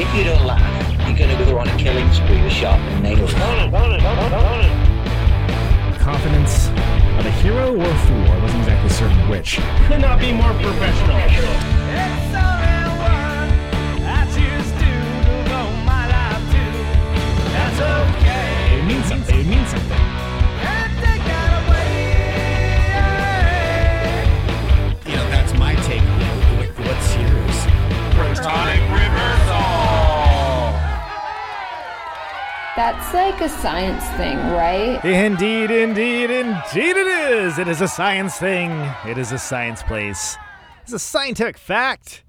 if you don't laugh, you're going to go on a killing spree with sharpened nails. Confidence of a hero or a fool. I wasn't exactly certain which. Could not be more professional. It means something. It means something. You know, that's my take on it. What's yours? Protonic reversal. That's like a science thing, right? Indeed, indeed, indeed it is. It is a science thing. It is a science place. It's a scientific fact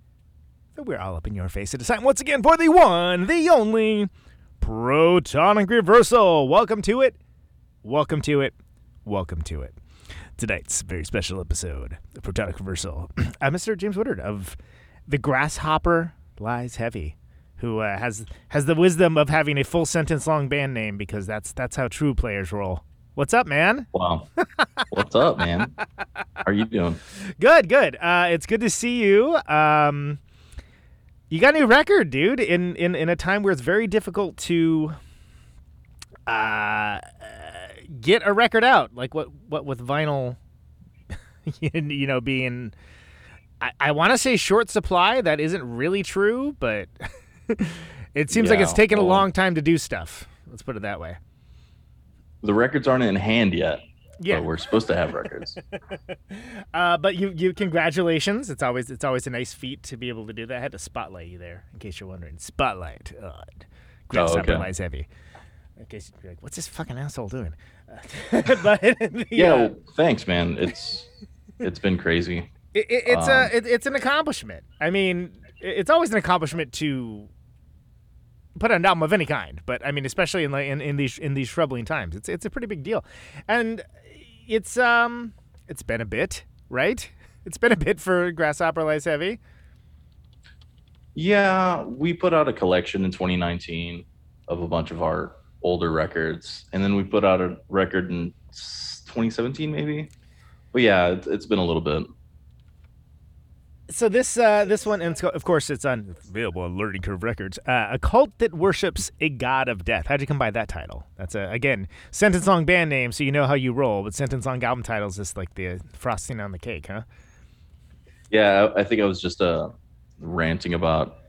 that we're all up in your face. It is time once again for the one, the only protonic reversal. Welcome to it. Welcome to it. Welcome to it. Tonight's very special episode of Protonic Reversal. Uh, I'm Mr. James Woodard of The Grasshopper Lies Heavy, who uh, has has the wisdom of having a full sentence long band name because that's that's how true players roll. What's up, man? Wow. What's up, man? How are you doing? Good, good. Uh, it's good to see you. Um, you got a new record, dude. In in in a time where it's very difficult to uh, get a record out, like what what with vinyl, you know, being. I, I want to say short supply. That isn't really true, but it seems like it's taken a long time to do stuff. Let's put it that way. The records aren't in hand yet. Yeah. But we're supposed to have records. Uh, but you, you, congratulations! It's always, it's always a nice feat to be able to do that. I had to spotlight you there, in case you're wondering. Spotlight. Uh, Grant Oh, okay. lies heavy. In case you're like, what's this fucking asshole doing? But the, yeah. uh, well, thanks, man. It's it's been crazy. it, it, it's um, a, it, it's an accomplishment. I mean, it- it's always an accomplishment to put out an album of any kind, but I mean, especially in like in, in these in these troubling times, it's it's a pretty big deal, and it's um it's been a bit, right? It's been a bit for Grasshopper Lies Heavy. Yeah, we put out a collection in 2019 of a bunch of our older records, and then we put out a record in 2017, maybe. But yeah, it's, it's been a little bit. So this uh, this one, and of course, it's on available on Learning Curve Records. Uh, a cult that worships a god of death. How'd you come by that title? That's a again sentence long band name, so you know how you roll. But sentence long album title is like the frosting on the cake, huh? Yeah, I I think I was just uh, ranting about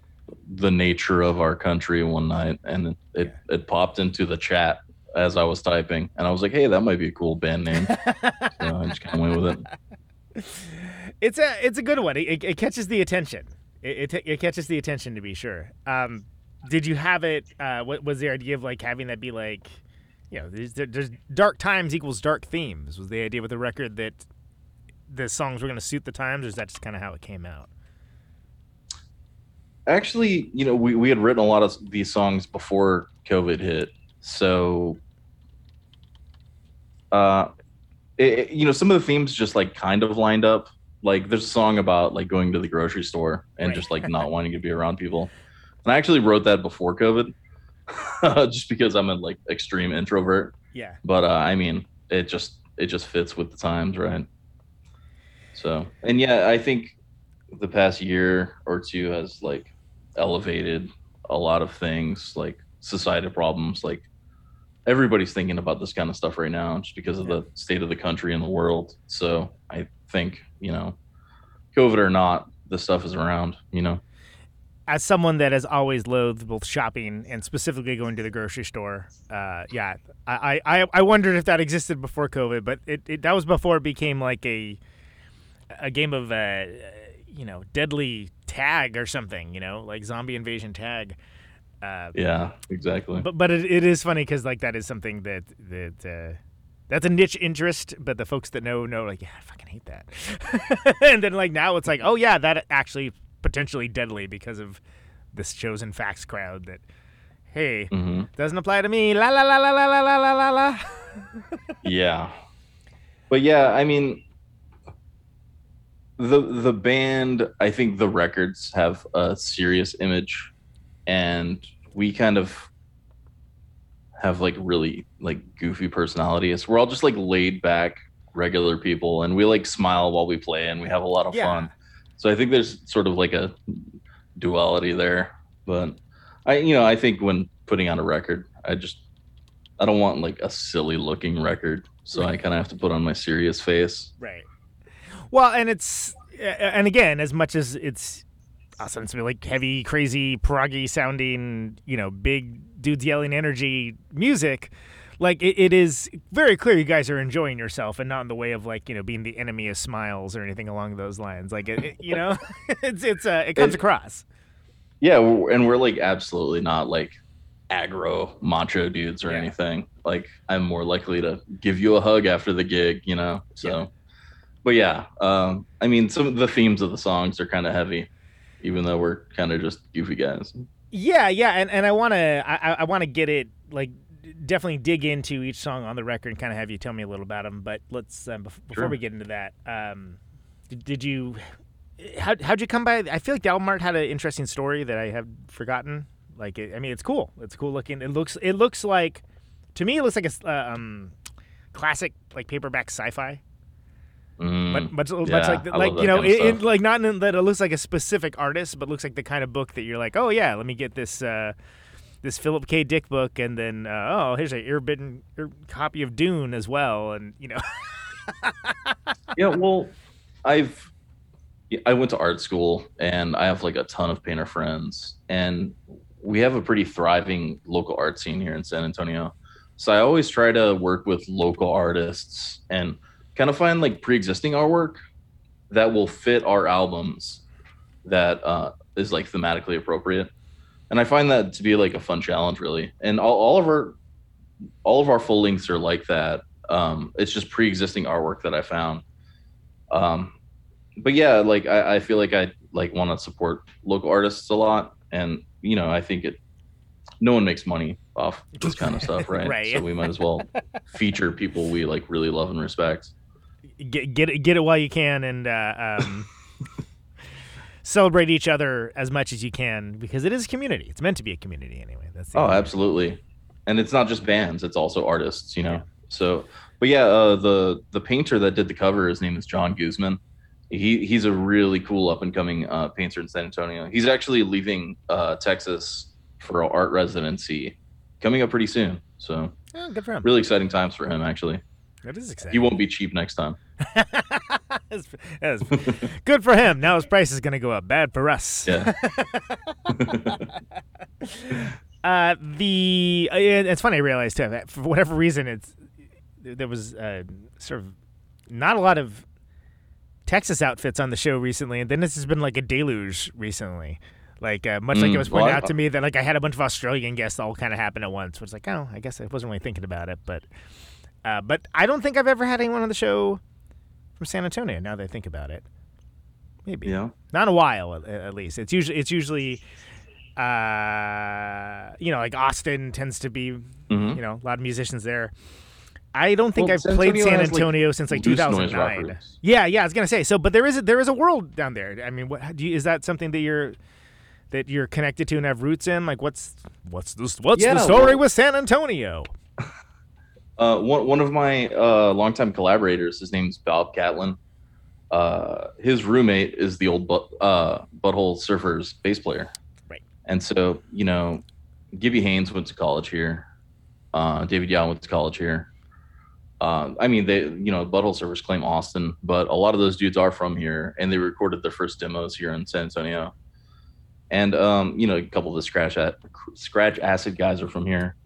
the nature of our country one night, and it, it, it popped into the chat as I was typing, and I was like, "Hey, that might be a cool band name." so I just kind of went with it. It's a it's a good one. It, it, catches the attention. It, it it catches the attention to be sure. Um, did you have it? Uh, what was the idea of like having that be like, you know, there's, there's dark times equals dark themes. Was the idea with the record that the songs were going to suit the times, or is that just kind of how it came out? Actually, you know, we, we had written a lot of these songs before COVID hit, so uh, it, you know, some of the themes just like kind of lined up. Like, there's a song about like going to the grocery store and Right. just like not wanting to be around people. And I actually wrote that before COVID, just because I'm a like extreme introvert. Yeah. But uh, I mean, it just it just fits with the times, right? So, and yeah, I think the past year or two has like elevated a lot of things, like societal problems. Like everybody's thinking about this kind of stuff right now, just because of the state of the country and the world. So, I think you know, COVID or not, this stuff is around. You know. As someone that has always loathed both shopping and specifically going to the grocery store, uh, yeah, I, I, I wondered if that existed before COVID, but it, it that was before it became like a a game of uh, you know deadly tag or something, you know, like zombie invasion tag. Uh, Yeah, exactly. but but it, it is funny because like that is something that that uh, that's a niche interest, but the folks that know know like yeah, I fucking hate that. and then like now it's like oh yeah, that actually potentially deadly because of this chosen facts crowd that hey, hmm doesn't apply to me. La la la la la la la la la. Yeah. But yeah, I mean the the band, I think the records have a serious image and we kind of have like really like goofy personalities. We're all just like laid back regular people and we like smile while we play and we have a lot of Yeah. fun. So I think there's sort of like a duality there. But I you know, I think when putting on a record, I just I don't want like a silly looking record. So I kind of have to put on my serious face. Right. Well, and it's and again, as much as it's ostensibly like heavy, crazy, proggy sounding, you know, big dudes yelling energy music, like it, it is very clear you guys are enjoying yourself and not in the way of like you know being the enemy of smiles or anything along those lines. Like it, it- you know, it's it's uh, it comes It- across. Yeah, we're- and we're like absolutely not like aggro macho dudes or Yeah. anything. Like I'm more likely to give you a hug after the gig, you know. So, Yeah. but yeah, um, I mean, some of the themes of the songs are kind of heavy, even though we're kind of just goofy guys. Yeah, yeah, and, and I want to I, I- want to get it like definitely dig into each song on the record and kind of have you tell me a little about them. But let's um, bef- before Sure. we get into that, um, did, did you how how'd you come by? I feel like the album art had an interesting story that I have forgotten. Like, it, I mean, it's cool. It's cool looking. It looks it looks like to me it looks like a uh, um classic like paperback sci-fi. Mm, But much, much like the, like you know, kind of it, it, like not in that it looks like a specific artist, but looks like the kind of book that you're like, oh yeah, let me get this uh, this Philip K. Dick book, and then uh, oh here's a earbitten ear copy of Dune as well, and you know, yeah, well, I've I went to art school and I have like a ton of painter friends and we have a pretty thriving local art scene here in San Antonio. So I always try to work with local artists and kind of find like pre-existing artwork that will fit our albums that uh, is like thematically appropriate. And I find that to be like a fun challenge really. And all, all of our all of our full lengths are like that. Um, it's just pre-existing artwork that I found. Um, but yeah, like I, I feel like I like want to support local artists a lot, and you know I think it. No one makes money off this kind of stuff, right? Right. So we might as well feature people we like really love and respect. Get get it get it while you can, and uh, um, celebrate each other as much as you can because it is a community. It's meant to be a community anyway. That's Oh, idea. absolutely. And it's not just bands; it's also artists. You know. So, but yeah, uh, the the painter that did the cover, his name is John Guzman. He he's a really cool up and coming uh, painter in San Antonio. He's actually leaving uh, Texas for an art residency coming up pretty soon. So Oh, good for him. really exciting times for him. Actually, That is exciting. he won't be cheap next time. That's- that's good for him. Now his price is going to go up. Bad for us. Yeah. Uh, the uh, it's funny. I realized too that for whatever reason, it's there was uh, sort of not a lot of Texas outfits on the show recently, and then this has been like a deluge recently. Like uh, much like it Mm, was pointed well, out to me that like I had a bunch of Australian guests all kind of happen at once, which like oh I guess I wasn't really thinking about it, but uh, but I don't think I've ever had anyone on the show from San Antonio. Now that I think about it, maybe yeah. not a while at, at least. It's usually it's usually uh, you know like Austin tends to be hmm you know a lot of musicians there. I don't think Well, I've San played Antonio San has, like, Antonio since like 2009. Yeah, yeah, I was gonna say so, but there is a, there is a world down there. I mean, what do you, is that something that you're that you're connected to and have roots in? Like, what's what's this? What's Yeah, the story well- with San Antonio? Uh, one one of my uh, longtime collaborators, his name's Bob Catlin. Uh, his roommate is the old but, uh, Butthole Surfers bass player. Right. And so, you know, Gibby Haynes went to college here. Uh, David Yow went to college here. Uh, I mean, they, you know, Butthole Surfers claim Austin, but a lot of those dudes are from here, and they recorded their first demos here in San Antonio. And um, you know, a couple of the scratch at scratch acid guys are from here.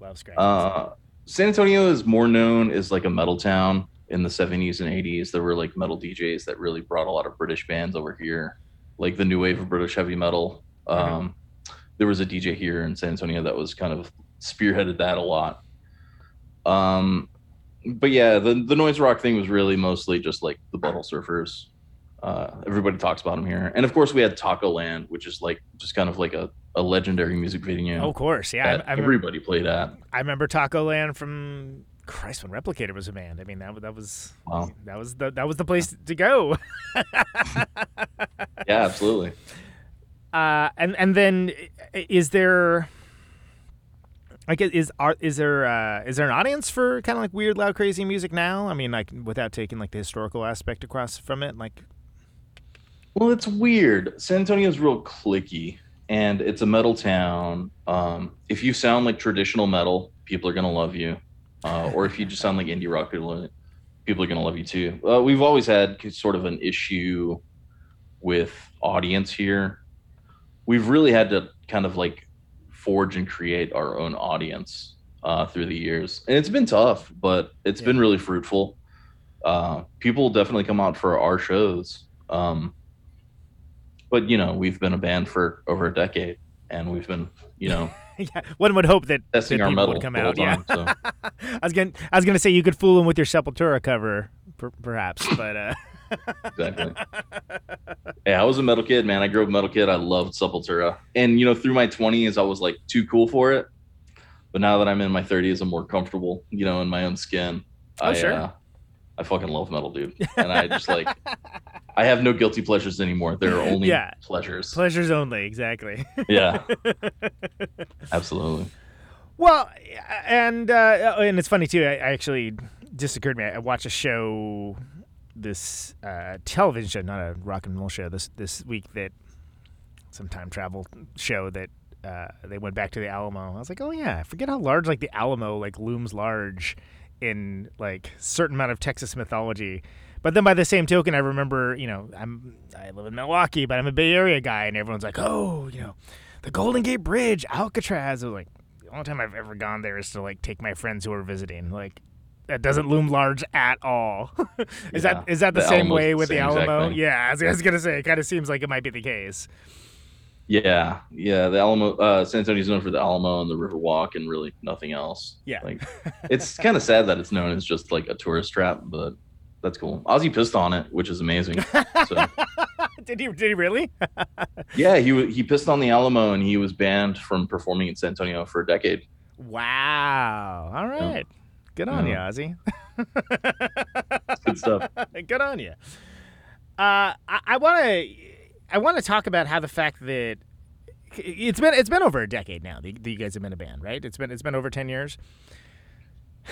Love scratch. Uh, San Antonio is more known as like a metal town in the 70s and 80s. There were like metal DJs that really brought a lot of British bands over here, like the new wave of British heavy metal. Um, There was a DJ here in San Antonio that was kind of spearheaded that a lot. Um, but yeah, the, the noise rock thing was really mostly just like the Butthole Surfers. Uh, everybody talks about him here, and of course we had Taco Land, which is like just kind of like a, a legendary music video. Of course, yeah. that I, I, remember, everybody played at. I remember Taco Land from Christ when Replicator was a band. I mean that that was Wow. that was the that was the place to go. Yeah, absolutely. Uh, and and then is there? I guess is are is there uh, is there an audience for kind of like weird, loud, crazy music now? I mean, like without taking like the historical aspect across from it, like Well, it's weird. San Antonio's real clicky, and it's a metal town. Um, if you sound like traditional metal, people are gonna love you, uh, or if you just sound like indie rock, people are gonna love you too. Uh, we've always had sort of an issue with audience here. We've really had to kind of like forge and create our own audience uh, through the years, and it's been tough, but it's been really fruitful. Uh, people definitely come out for our shows. Um, but you know we've been a band for over a decade and we've been you know yeah, one would hope that, testing people our metal would come out. Yeah, so. I was gonna I was gonna say you could fool them with your Sepultura cover, per, perhaps, but uh, exactly. Yeah i was a metal kid man. I grew up a metal kid. I loved sepultura. And you know through my 20s i was like too cool for it. But now that i'm in my 30s i'm more comfortable you know in my own skin. Oh, i sure. uh, i fucking love metal dude and i just like i have no guilty pleasures anymore there are only Yeah. pleasures pleasures only. Exactly. yeah absolutely Well, and uh, and it's funny too. I, I actually just occurred to me. I watched a show, this uh, television show, not a rock and roll show. This this week that some time travel show that uh, they went back to the Alamo. I was like, oh yeah, I forget how large like the Alamo like looms large in like certain amount of Texas mythology. But then by the same token, I remember, you know, I'm I live in Milwaukee, but I'm a Bay Area guy, and everyone's like, oh, you know, the Golden Gate Bridge, Alcatraz. I was like, the only time I've ever gone there is to like take my friends who are visiting. Like that doesn't loom large at all. is Yeah. that is that the, The same Alamo's way with the Alamo? thing. Yeah, I was, I was gonna say it kind of seems like it might be the case. Yeah, yeah. The Alamo, uh, San Antonio's known for the Alamo and the Riverwalk, and really nothing else. Yeah. like it's kind of sad that it's known as just like a tourist trap, but that's cool. Ozzy pissed on it, which is amazing. So did he? Did he really? yeah, he he pissed on the Alamo, and he was banned from performing in San Antonio for a decade. wow. All right. Good on Yeah. you, Ozzy. Good stuff. Good on you. Uh, I want to I want to talk about how the fact that it's been it's been over a decade now that you guys have been a band, right? It's been it's been over ten years.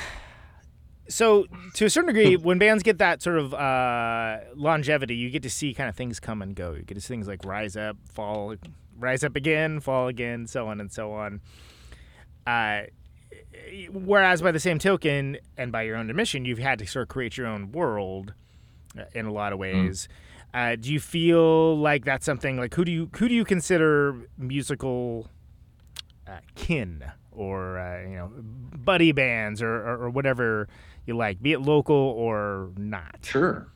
So to a certain degree, when bands get that sort of uh, longevity, you get to see kind of things come and go. You get to see things like rise up, fall, rise up again, fall again, so on and so on. Uh, whereas by the same token, and by your own admission, you've had to sort of create your own world uh, in a lot of ways. Uh, do you feel like that's something like who do you who do you consider musical uh, kin or uh, you know buddy bands or, or, or whatever you like, be it local or not? Sure.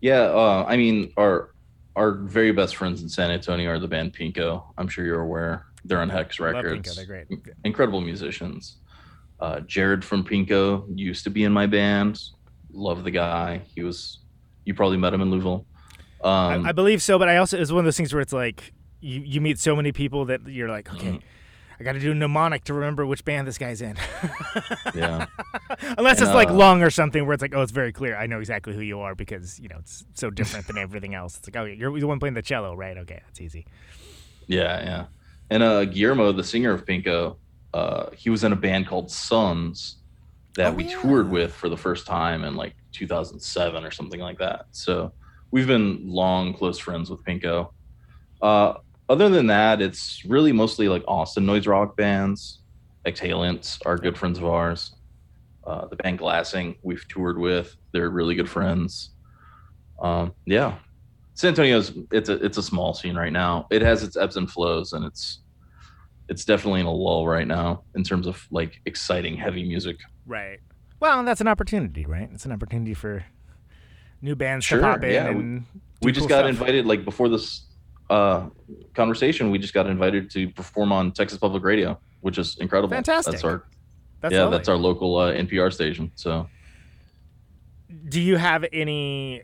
Yeah, uh, I mean, our our very best friends in San Antonio are the band Pinko. I'm sure you're aware. They're on Hex Love Records. Pinko, they're great. Incredible musicians. Uh, Jared from Pinko used to be in my band. Love the guy. He was. You probably met him in Louisville. Um, I, I believe so, but I also it's one of those things where it's like you, you meet so many people that you're like, okay, I got to do a mnemonic to remember which band this guy's in. yeah. Unless And, it's like uh, long or something where it's like, oh, it's very clear. I know exactly who you are because you know it's so different than everything else. It's like, oh, you're the one playing the cello, right? Okay, that's easy. Yeah, yeah. And uh, Guillermo, the singer of Pinko, uh, he was in a band called Sons that Oh, we yeah. toured with for the first time in like 2007 or something like that. So we've been long close friends with Pinko. Uh, other than that, it's really mostly like Austin noise rock bands. Exhalants are good friends of ours. Uh, the band Glassing we've toured with. They're really good friends. Um, yeah, San Antonio's it's a it's a small scene right now. It has its ebbs and flows, and it's it's definitely in a lull right now in terms of like exciting heavy music. Right. Well, that's an opportunity, right? It's an opportunity for new bands Sure, to pop in yeah, we- and we just cool got stuff. invited like before this uh conversation. We just got invited to perform on Texas Public Radio, which is incredible. Fantastic. That's our That's yeah, lovely. that's our local uh, NPR station. So Do you have any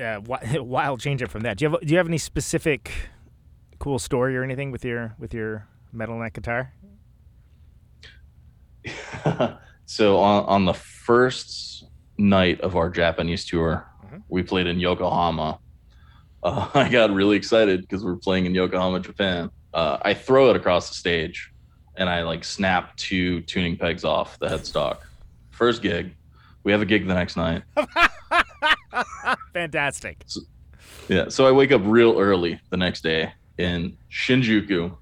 uh, wild change up from that. Do you have do you have any specific cool story or anything with your with your metal neck guitar? so on, on the first night of our Japanese tour, Mhm. we played in Yokohama. Uh, I got really excited because we're playing in Yokohama, Japan. Uh, I throw it across the stage, and I like snap two tuning pegs off the headstock. First gig, we have a gig the next night. Fantastic. Yeah, so I wake up real early the next day in Shinjuku,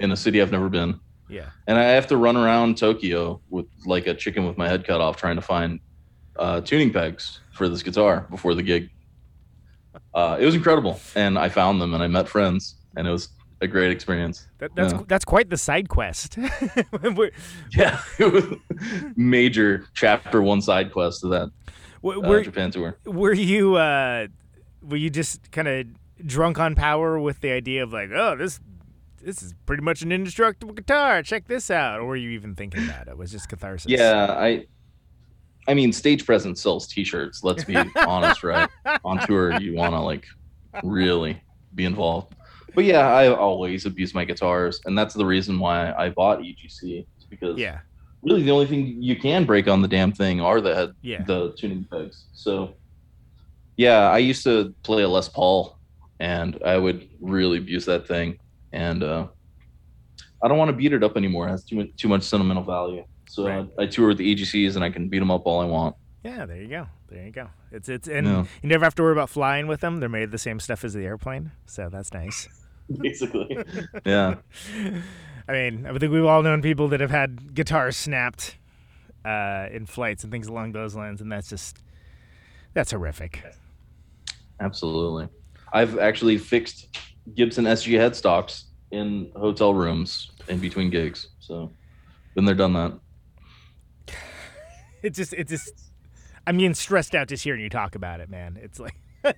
in a city I've never been. Yeah. and I have to run around Tokyo with like a chicken with my head cut off, trying to find uh, tuning pegs for this guitar before the gig. Uh, it was incredible, and I found them, and I met friends, and it was a great experience. That, that's Yeah. that's quite the side quest. Yeah, it was major chapter one side quest of that were, uh, were, Japan tour. were you uh, were you just kind of drunk on power with the idea of like, oh, this this is pretty much an indestructible guitar. Check this out. Or were you even thinking that it was just catharsis? Yeah, I. I mean, stage presence sells T-shirts. Let's be honest, right? On tour, you want to like really be involved. But yeah, I always abuse my guitars, and that's the reason why I bought EGC. Because Yeah. really the only thing you can break on the damn thing are the head, Yeah. the tuning pegs. So yeah, I used to play a Les Paul, and I would really abuse that thing, and uh, I don't want to beat it up anymore. It has too much too much sentimental value. So Right. I, I tour with the EGCs, and I can beat them up all I want. Yeah, there you go. There you go. It's it's and Yeah. you never have to worry about flying with them. They're made of the same stuff as the airplane, so that's nice. Basically, yeah. I mean, I think we've all known people that have had guitars snapped uh, in flights and things along those lines, and that's just that's horrific. Absolutely. I've actually fixed Gibson SG headstocks in hotel rooms in between gigs. So been there, done that. It just it just I'm getting stressed out just hearing you talk about it, man. It's like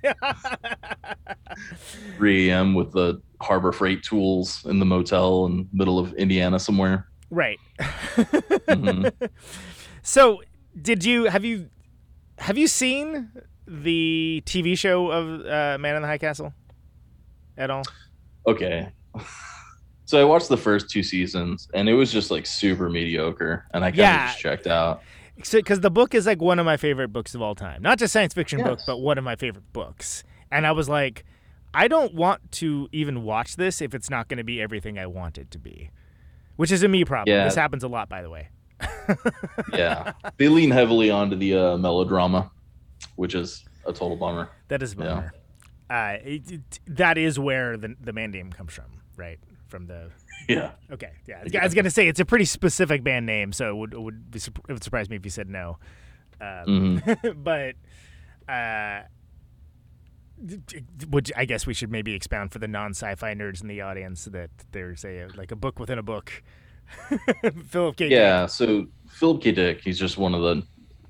3 a.m. with the Harbor Freight tools in the motel in middle of Indiana somewhere. right. Mhm. So, did you have you have you seen the TV show of uh, Man in the High Castle at all? Okay. So I watched the first two seasons and it was just like super mediocre and I kind of Yeah. just checked out. because the book is like one of my favorite books of all time. Not just science fiction book, but one of my favorite books. And I was like, I don't want to even watch this if it's not going to be everything I want it to be, which is a me problem. Yeah. This happens a lot, by the way. Yeah. they lean heavily onto the uh, melodrama, which is a total bummer. That is a Yeah. Uh, it, it- that is where the the man name comes from, right? From the Yeah. okay, yeah. I was gonna say it's a pretty specific band name, so it would it would be, it would surprise me if you said no. Um, Mhm. but uh, would I guess we should maybe expound for the non-sci-fi nerds in the audience that there's a like a book within a book. Philip K. Dick. Yeah, so Philip K. Dick, he's just one of the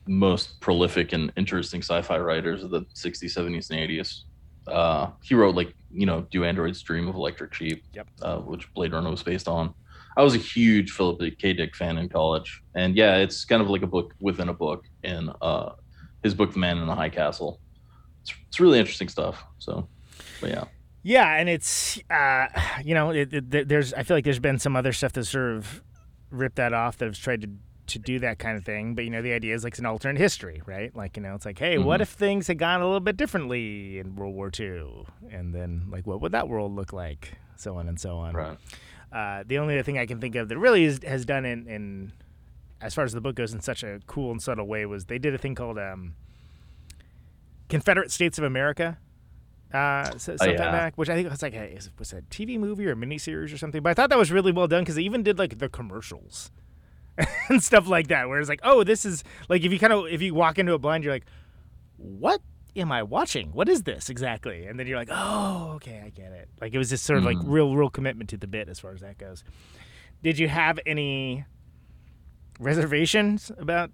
most prolific and interesting sci-fi writers of the 60s, 70s, and 80s. Uh, he wrote like you know, Do Androids Dream of Electric Sheep, Yep. uh, which Blade Runner was based on. I was a huge Philip K. Dick fan in college, and yeah, it's kind of like a book within a book in uh, his book, The Man in the High Castle. It's, it's really interesting stuff. So, but yeah, Yeah, and it's uh, you know, it, it, there's I feel like there's been some other stuff that sort of ripped that off that has tried to to do that kind of thing. But you know, the idea is like it's an alternate history, right? Like you know, it's like, hey, what Mhm. if things had gone a little bit differently in World War II, and then like what would that world look like, so on and so on. right. Uh, the only other thing I can think of that really is, has done in, in as far as the book goes in such a cool and subtle way was they did a thing called um, Confederate States of America. Uh, so, sometime yeah. back, which I think was like a was a TV movie or a miniseries or something. But I thought that was really well done because they even did like the commercials and stuff like that. Where it's like, oh, this is like if you kind of if you walk into a blind, you're like, what am I watching? What is this exactly? And then you're like, oh, okay, I get it. Like it was just sort of like Mhm. real, real commitment to the bit as far as that goes. Did you have any reservations about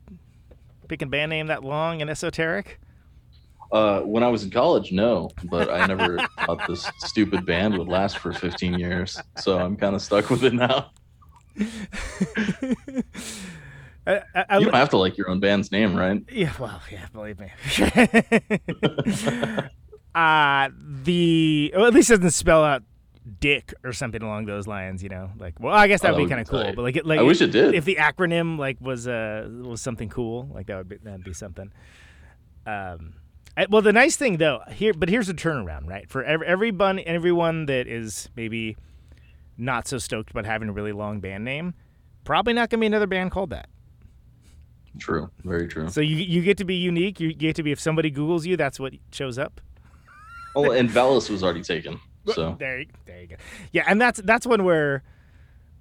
picking a band name that long and esoteric? Uh, when I was in college, no, but I never thought this stupid band would last for 15 years. So I'm kind of stuck with it now. I, I, I, You don't have to like your own band's name, right? Yeah, well, yeah, believe me. Uh the well, at least it doesn't spell out dick or something along those lines, you know. Like, well, I guess that Oh, would that be kind of cool. But like, it, like I wish it did. If the acronym like was uh was something cool, like that would be that'd be something. Um, I- well, the nice thing though here, but here's the turnaround, right? For every everyone everyone that is maybe not so stoked about having a really long band name, probably not gonna be another band called that. True. Very true. So you you get to be unique. You get to be if somebody Google's you, that's what shows up. Oh, and Valis was already taken. So There, you- there you go. Yeah, and that's that's one where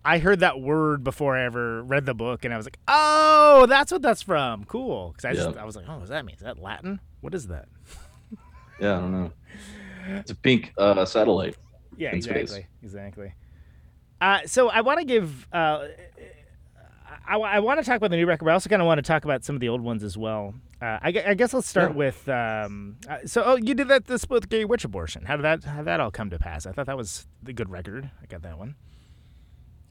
I heard that word before I ever read the book, and I was like, "Oh, that's what that's from. Cool." Because I just Yeah. I was like, "Oh, what does that mean? Is that Latin? What is that?" yeah, I don't know. It's a pink uh, satellite. Yeah, In space. exactly, exactly. Uh, so I want to give. Uh, I, I want to talk about the new record, but I also kind of want to talk about some of the old ones as well. Uh, I, I guess let's start Yeah. with. Um, uh, so, oh, you did that this with gay witch abortion. How did that? How did that all come to pass? I thought that was the good record. I got that one.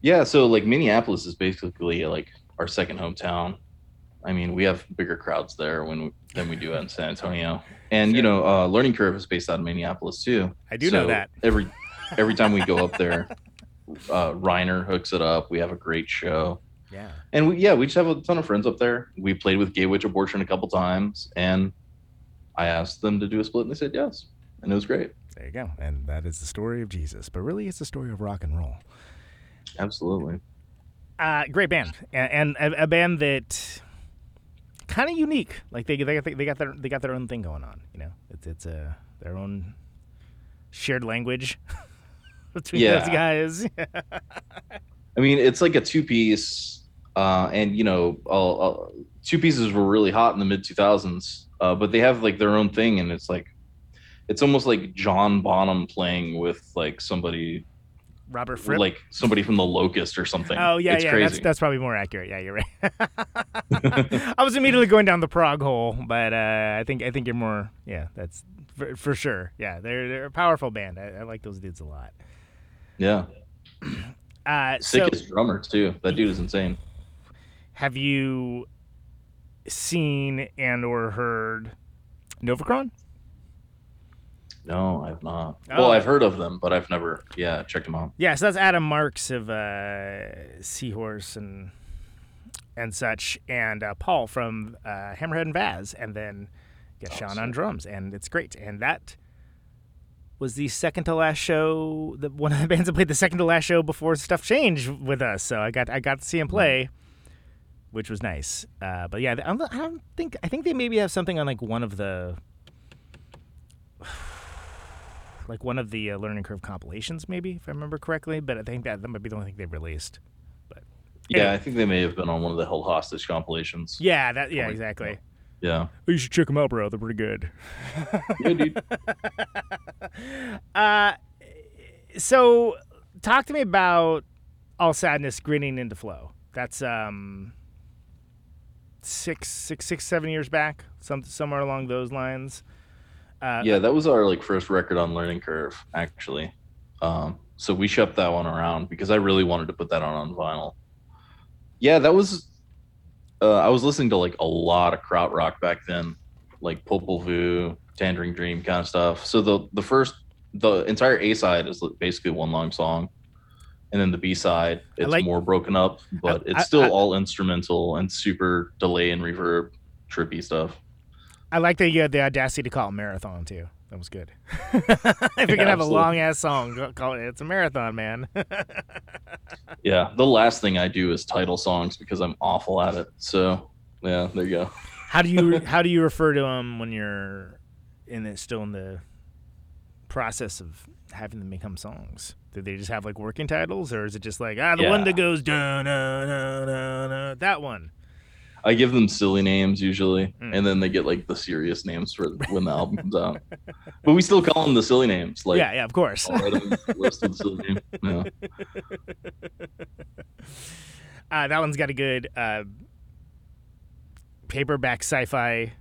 Yeah, so like Minneapolis is basically like our second hometown. I mean, we have bigger crowds there when than we do in San Antonio. And you know, uh, Learning Curve is based out of Minneapolis too. I do know that. Every every time we go up there, uh, Reiner hooks it up. We have a great show. Yeah. And we, yeah, we just have a ton of friends up there. We played with Gay Witch Abortion a couple times, and I asked them to do a split, and they said yes, and it was great. There you go. And that is the story of Jesus. But really, it's the story of rock and roll. Absolutely. Uh, great band. And, and a, a band that kind of unique. Like they, they, got- they got their they got their own thing going on. You know, it's it's uh, their own shared language between Yeah. those guys. I mean, it's like a two piece, uh, and you know, all, all, two pieces were really hot in the mid 2000s, uh, but they have like their own thing, and it's like, it's almost like John Bonham playing with like somebody, Robert Fripp. like somebody from the Locust or something. Oh yeah, it's yeah, crazy. that's that's probably more accurate. Yeah, you're right. I was immediately going down the prog hole, but uh, I think I think you're more. Yeah, that's for, for sure. Yeah, they're they're a powerful band. I, I like those dudes a lot. Yeah, Uh, so, sickest drummer too. That dude is insane. have you seen and or heard Novacron? No, I've not. Oh. Well, I've heard of them, but I've never, yeah, checked them out. Yeah, so that's Adam Marks of uh, Seahorse and and such, and uh, Paul from uh, Hammerhead and Vaz, and then get Sean on drums, and it's great. And that was the second to last show. The one of the bands that played the second to last show before stuff changed with us. So I got I got to see him play, which was nice. Uh, but yeah, I don't, I don't think I think they maybe have something on like one of the. Like one of the uh, Learning Curve compilations, maybe if I remember correctly. But I think that that might be the only thing they've released. But Yeah, Anyway. I think they may have been on one of the Held Hostage compilations. Yeah, that yeah like- exactly. Yeah. Oh, you should check them out, bro. They're pretty good. Yeah, dude. Uh, so talk to me about all sadness grinning into flow. That's um six, six, six, seven years back, some somewhere along those lines. Uh, yeah, that was our like first record on Learning Curve, actually. Um, so we shipped that one around because I really wanted to put that on on vinyl. Yeah, that was. Uh, I was listening to like a lot of krautrock back then, like Popol Vuh, Tangerine Dream kind of stuff. So the the first, the entire A side is basically one long song, and then the B side it's like- more broken up, but I- it's I- still I- all instrumental and super delay and reverb, trippy stuff. I like that you had the audacity to call it marathon too. That was good. if you're gonna have a long ass song, go- call it. It's a marathon, man. Yeah, the last thing I do is title songs because I'm awful at it. So yeah, there you go. how do you how do you refer to them when you're in it still in the process of having them become songs? Do they just have like working titles, or is it just like ah the one that goes da na na na na that one? I give them silly names usually, Mm. and then they get like the serious names for when the album comes out. But we still call them the silly names. Like yeah, yeah, of course. I'll write them on the list the silly name. Yeah. Uh, that one's got a good uh, paperback sci-fi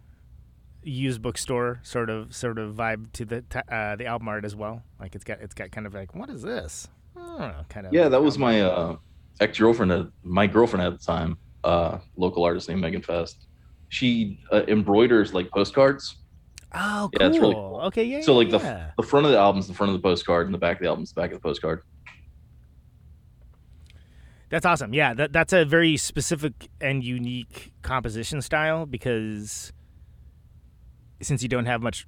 used bookstore sort of sort of vibe to the t- uh, the album art as well. Like it's got it's got kind of like what is this? Oh, kind of Yeah, that was my uh, ex girlfriend. My girlfriend at the time, uh, local artist named Megan Fest. She uh, embroiders like postcards. Oh, cool. Yeah, it's really cool. Okay, yeah. So like the yeah. the front of the album's the front of the postcard, and the back of the album's the back of the postcard. That's awesome. Yeah, that that's a very specific and unique composition style because since you don't have much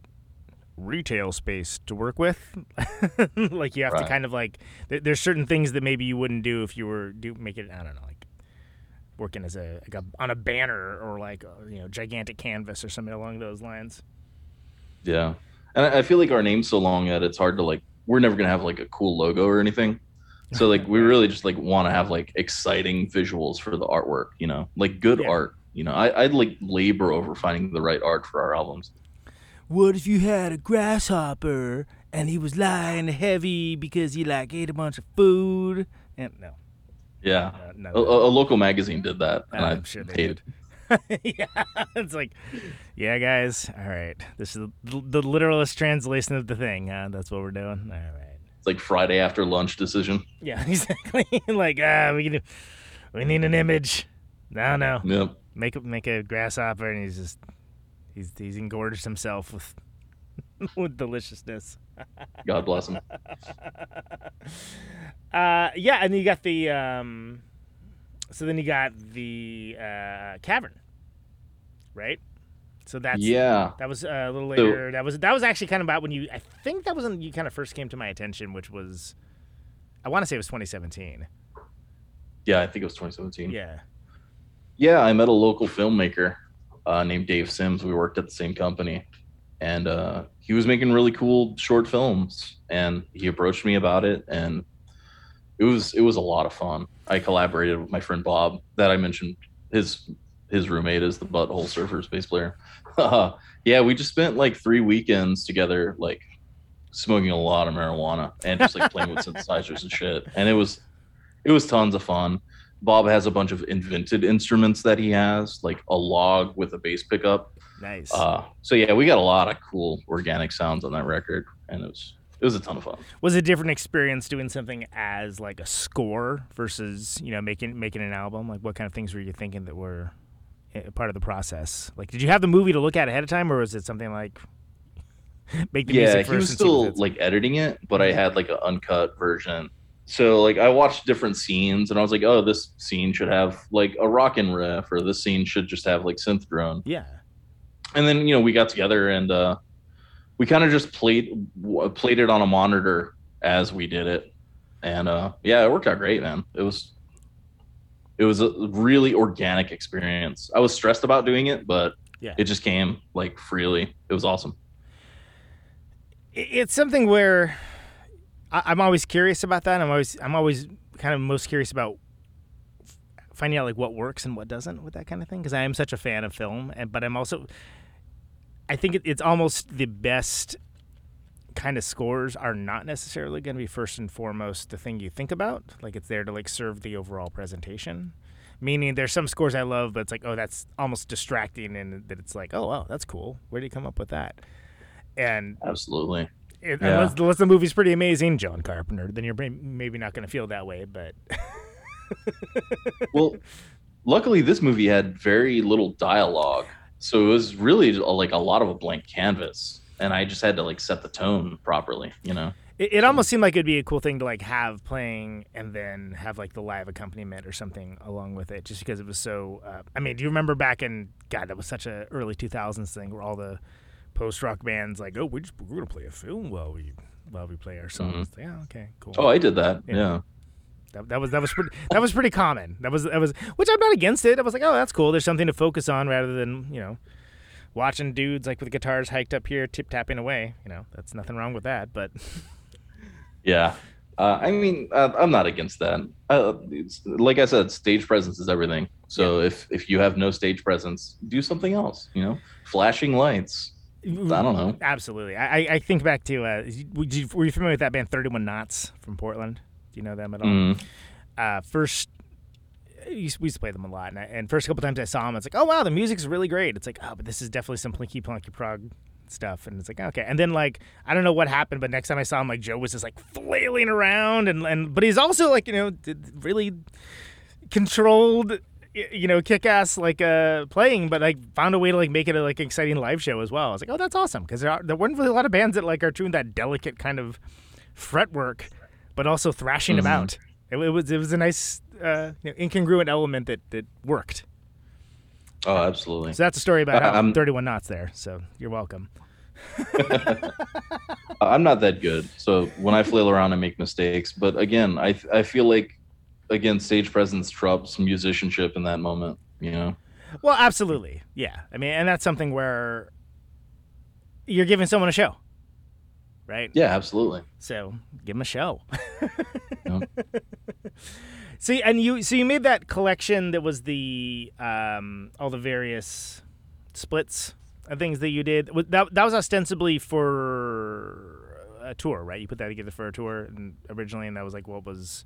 retail space to work with, like you have to kind of like there, there's certain things that maybe you wouldn't do if you were do make it I don't know like working as a like a on a banner or like a, you know gigantic canvas or something along those lines. Yeah, and I I feel like our name's so long that it's hard to like. We're never gonna have like a cool logo or anything. So like we really just like want to have like exciting visuals for the artwork, you know, like good Yeah. art. You know, I, I'd like labor over finding the right art for our albums. What if you had a grasshopper and he was lying heavy because he like ate a bunch of food? And no, Yeah, no, a, a local magazine did that, and I'm I sure they hated. did. yeah, it's like, yeah, guys. All right, this is the, the literalist translation of the thing. Huh? That's what we're doing. All right. It's like Friday after lunch decision. Yeah, exactly. like, ah, we can, we need an image. No, no, Yep. make a make a grasshopper, and he's just he's he's engorged himself with with deliciousness. God bless him. Uh, yeah, and then you got the um, so then you got the uh, cavern, right? So that's yeah. That was uh, a little So- later. that was that was actually kind of about when you. I think that was when you kind of first came to my attention, which was, I want to say it was 2017. Yeah, I think it was 2017. Yeah. Yeah, I met a local filmmaker uh, named Dave Sims. We worked at the same company, and uh, he was making really cool short films. And he approached me about it, and it was it was a lot of fun. I collaborated with my friend Bob that I mentioned. His his roommate is the Butthole Surfers bass player. yeah, we just spent like three weekends together, like smoking a lot of marijuana and just like playing with synthesizers and shit. And it was it was tons of fun. Bob has a bunch of invented instruments that he has, like a log with a bass pickup. Nice. Uh, so yeah, we got a lot of cool organic sounds on that record, and it was it was a ton of fun. was it a different experience doing something as like a score versus you know making making an album? Like, what kind of things were you thinking that were eh, part of the process? Like, did you have the movie to look at ahead of time, or was it something like make the yeah, music he first? was and see what still like editing it, but I had like an uncut version. So like I watched different scenes, and I was like, oh, this scene should have like a rockin' riff, or this scene should just have like synth drone. yeah. and then you know we got together and uh we kind of just played played it on a monitor as we did it. And uh yeah it worked out great man. It was it was a really organic experience. I was stressed about doing it but Yeah. it just came like freely. It was awesome. It's something where I, I'm always curious about that. I'm always I'm always kind of most curious about finding out like what works and what doesn't with that kind of thing because I am such a fan of film and but I'm also I think it, it's almost the best kind of scores are not necessarily going to be first and foremost the thing you think about like it's there to like serve the overall presentation meaning there's some scores i love but it's like oh that's almost distracting and that it's like oh wow that's cool where did you come up with that and absolutely it, Yeah. unless, unless the movie's pretty amazing, John Carpenter, then you're maybe not going to feel that way. But well luckily this movie had very little dialogue so it was really like a lot of a blank canvas and i just had to like set the tone properly you know it, it almost seemed like it'd be a cool thing to like have playing and then have like the live accompaniment or something along with it, just because it was so. Uh, I mean, do you remember back in God? That was such a early 2000s thing where all the post rock bands like, oh, we just, we're gonna play a film while we while we play our songs. Yeah, okay, cool. oh i did that Yeah. yeah. That, that was that was pretty that was pretty common. That was that was which I'm not against it. I was like, oh, that's cool. There's something to focus on rather than you know watching dudes like with guitars hiked up here tip tapping away. You know, that's nothing wrong with that. But Yeah. Uh, I mean, uh, I'm not against that. Uh, it's, like I said, stage presence is everything. So if if you have no stage presence, do something else. You know, flashing lights. I don't know. absolutely, I I- think back to uh, were you familiar with that band Thirty One Knots from Portland? You know them at all? Mm. uh, first we used to play them a lot, and, I, and first couple times I saw them, it's like, oh wow, the music's really great. It's like, oh, but this is definitely some Plinky Plonky Prog stuff, and it's like, okay. And then like, I don't know what happened, but next time I saw him, like Joe was just like flailing around, and and but he's also like, you know, really controlled you know, kick ass like uh playing, but like found a way to like make it a like exciting live show as well. I was like, oh, that's awesome because there are, there weren't really a lot of bands that like are doing that delicate kind of fretwork, but also thrashing Mhm. about. It, it was it was a nice uh, you know, incongruent element that that worked. Oh, absolutely. So that's a story about how I'm- 31 knots there. So you're welcome. I'm not that good, so when I flail around, I make mistakes. But again, I I feel like again stage presence trumps musicianship in that moment. You know. Well, absolutely. Yeah. I mean, and that's something where you're giving someone a show, right? Yeah, absolutely. So give them a show. Yeah. See, and you so you made that collection that was the um, all the various splits and things that you did. That that was ostensibly for a tour, right? You put that together for a tour and originally, and that was like what was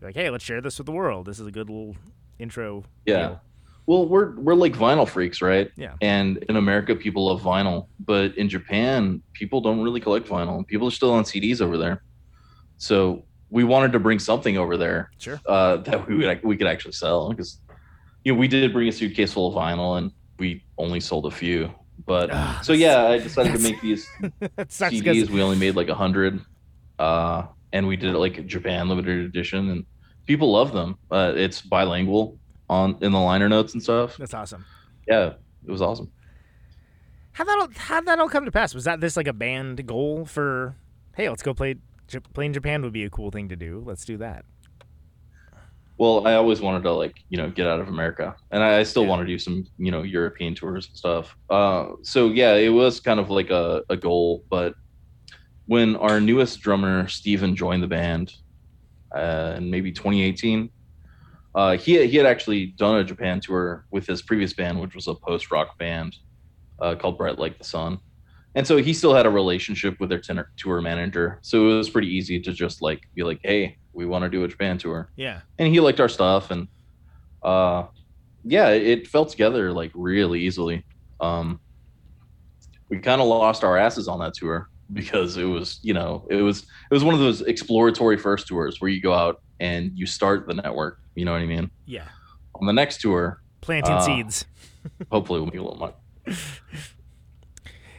like, hey, let's share this with the world. This is a good little intro. Yeah. deal. Well, we're we're like vinyl freaks, right? Yeah. And in America, people love vinyl, but in Japan, people don't really collect vinyl. People are still on CDs over there. So we wanted to bring something over there Sure. uh, that we would we could actually sell because you know we did bring a suitcase full of vinyl and we only sold a few. But Ah, so yeah, I decided to make these CDs. We only made like a hundred, uh, and we did it like a Japan limited edition, and people love them. Uh, it's bilingual on in the liner notes and stuff. that's awesome. Yeah, it was awesome. How that all, how'd that all come to pass? Was that this like a band goal for? Hey, let's go play. J- Play in Japan would be a cool thing to do. Let's do that. Well, I always wanted to like you know get out of America, and I, I still Yeah. want to do some you know European tours and stuff. Uh, so yeah, it was kind of like a, a goal. But when our newest drummer Steven joined the band, uh, in maybe 2018, uh, he he had actually done a Japan tour with his previous band, which was a post rock band uh, called Bright Like the Sun. And so he still had a relationship with their tenor, tour manager. So it was pretty easy to just like be like, "Hey, we want to do a Japan tour." Yeah. and he liked our stuff and uh yeah it fell together like really easily um we kind of lost our asses on that tour because it was you know it was it was one of those exploratory first tours where you go out and you start the network you know what i mean Yeah. on the next tour Planting Uh, seeds. hopefully we'll make a little money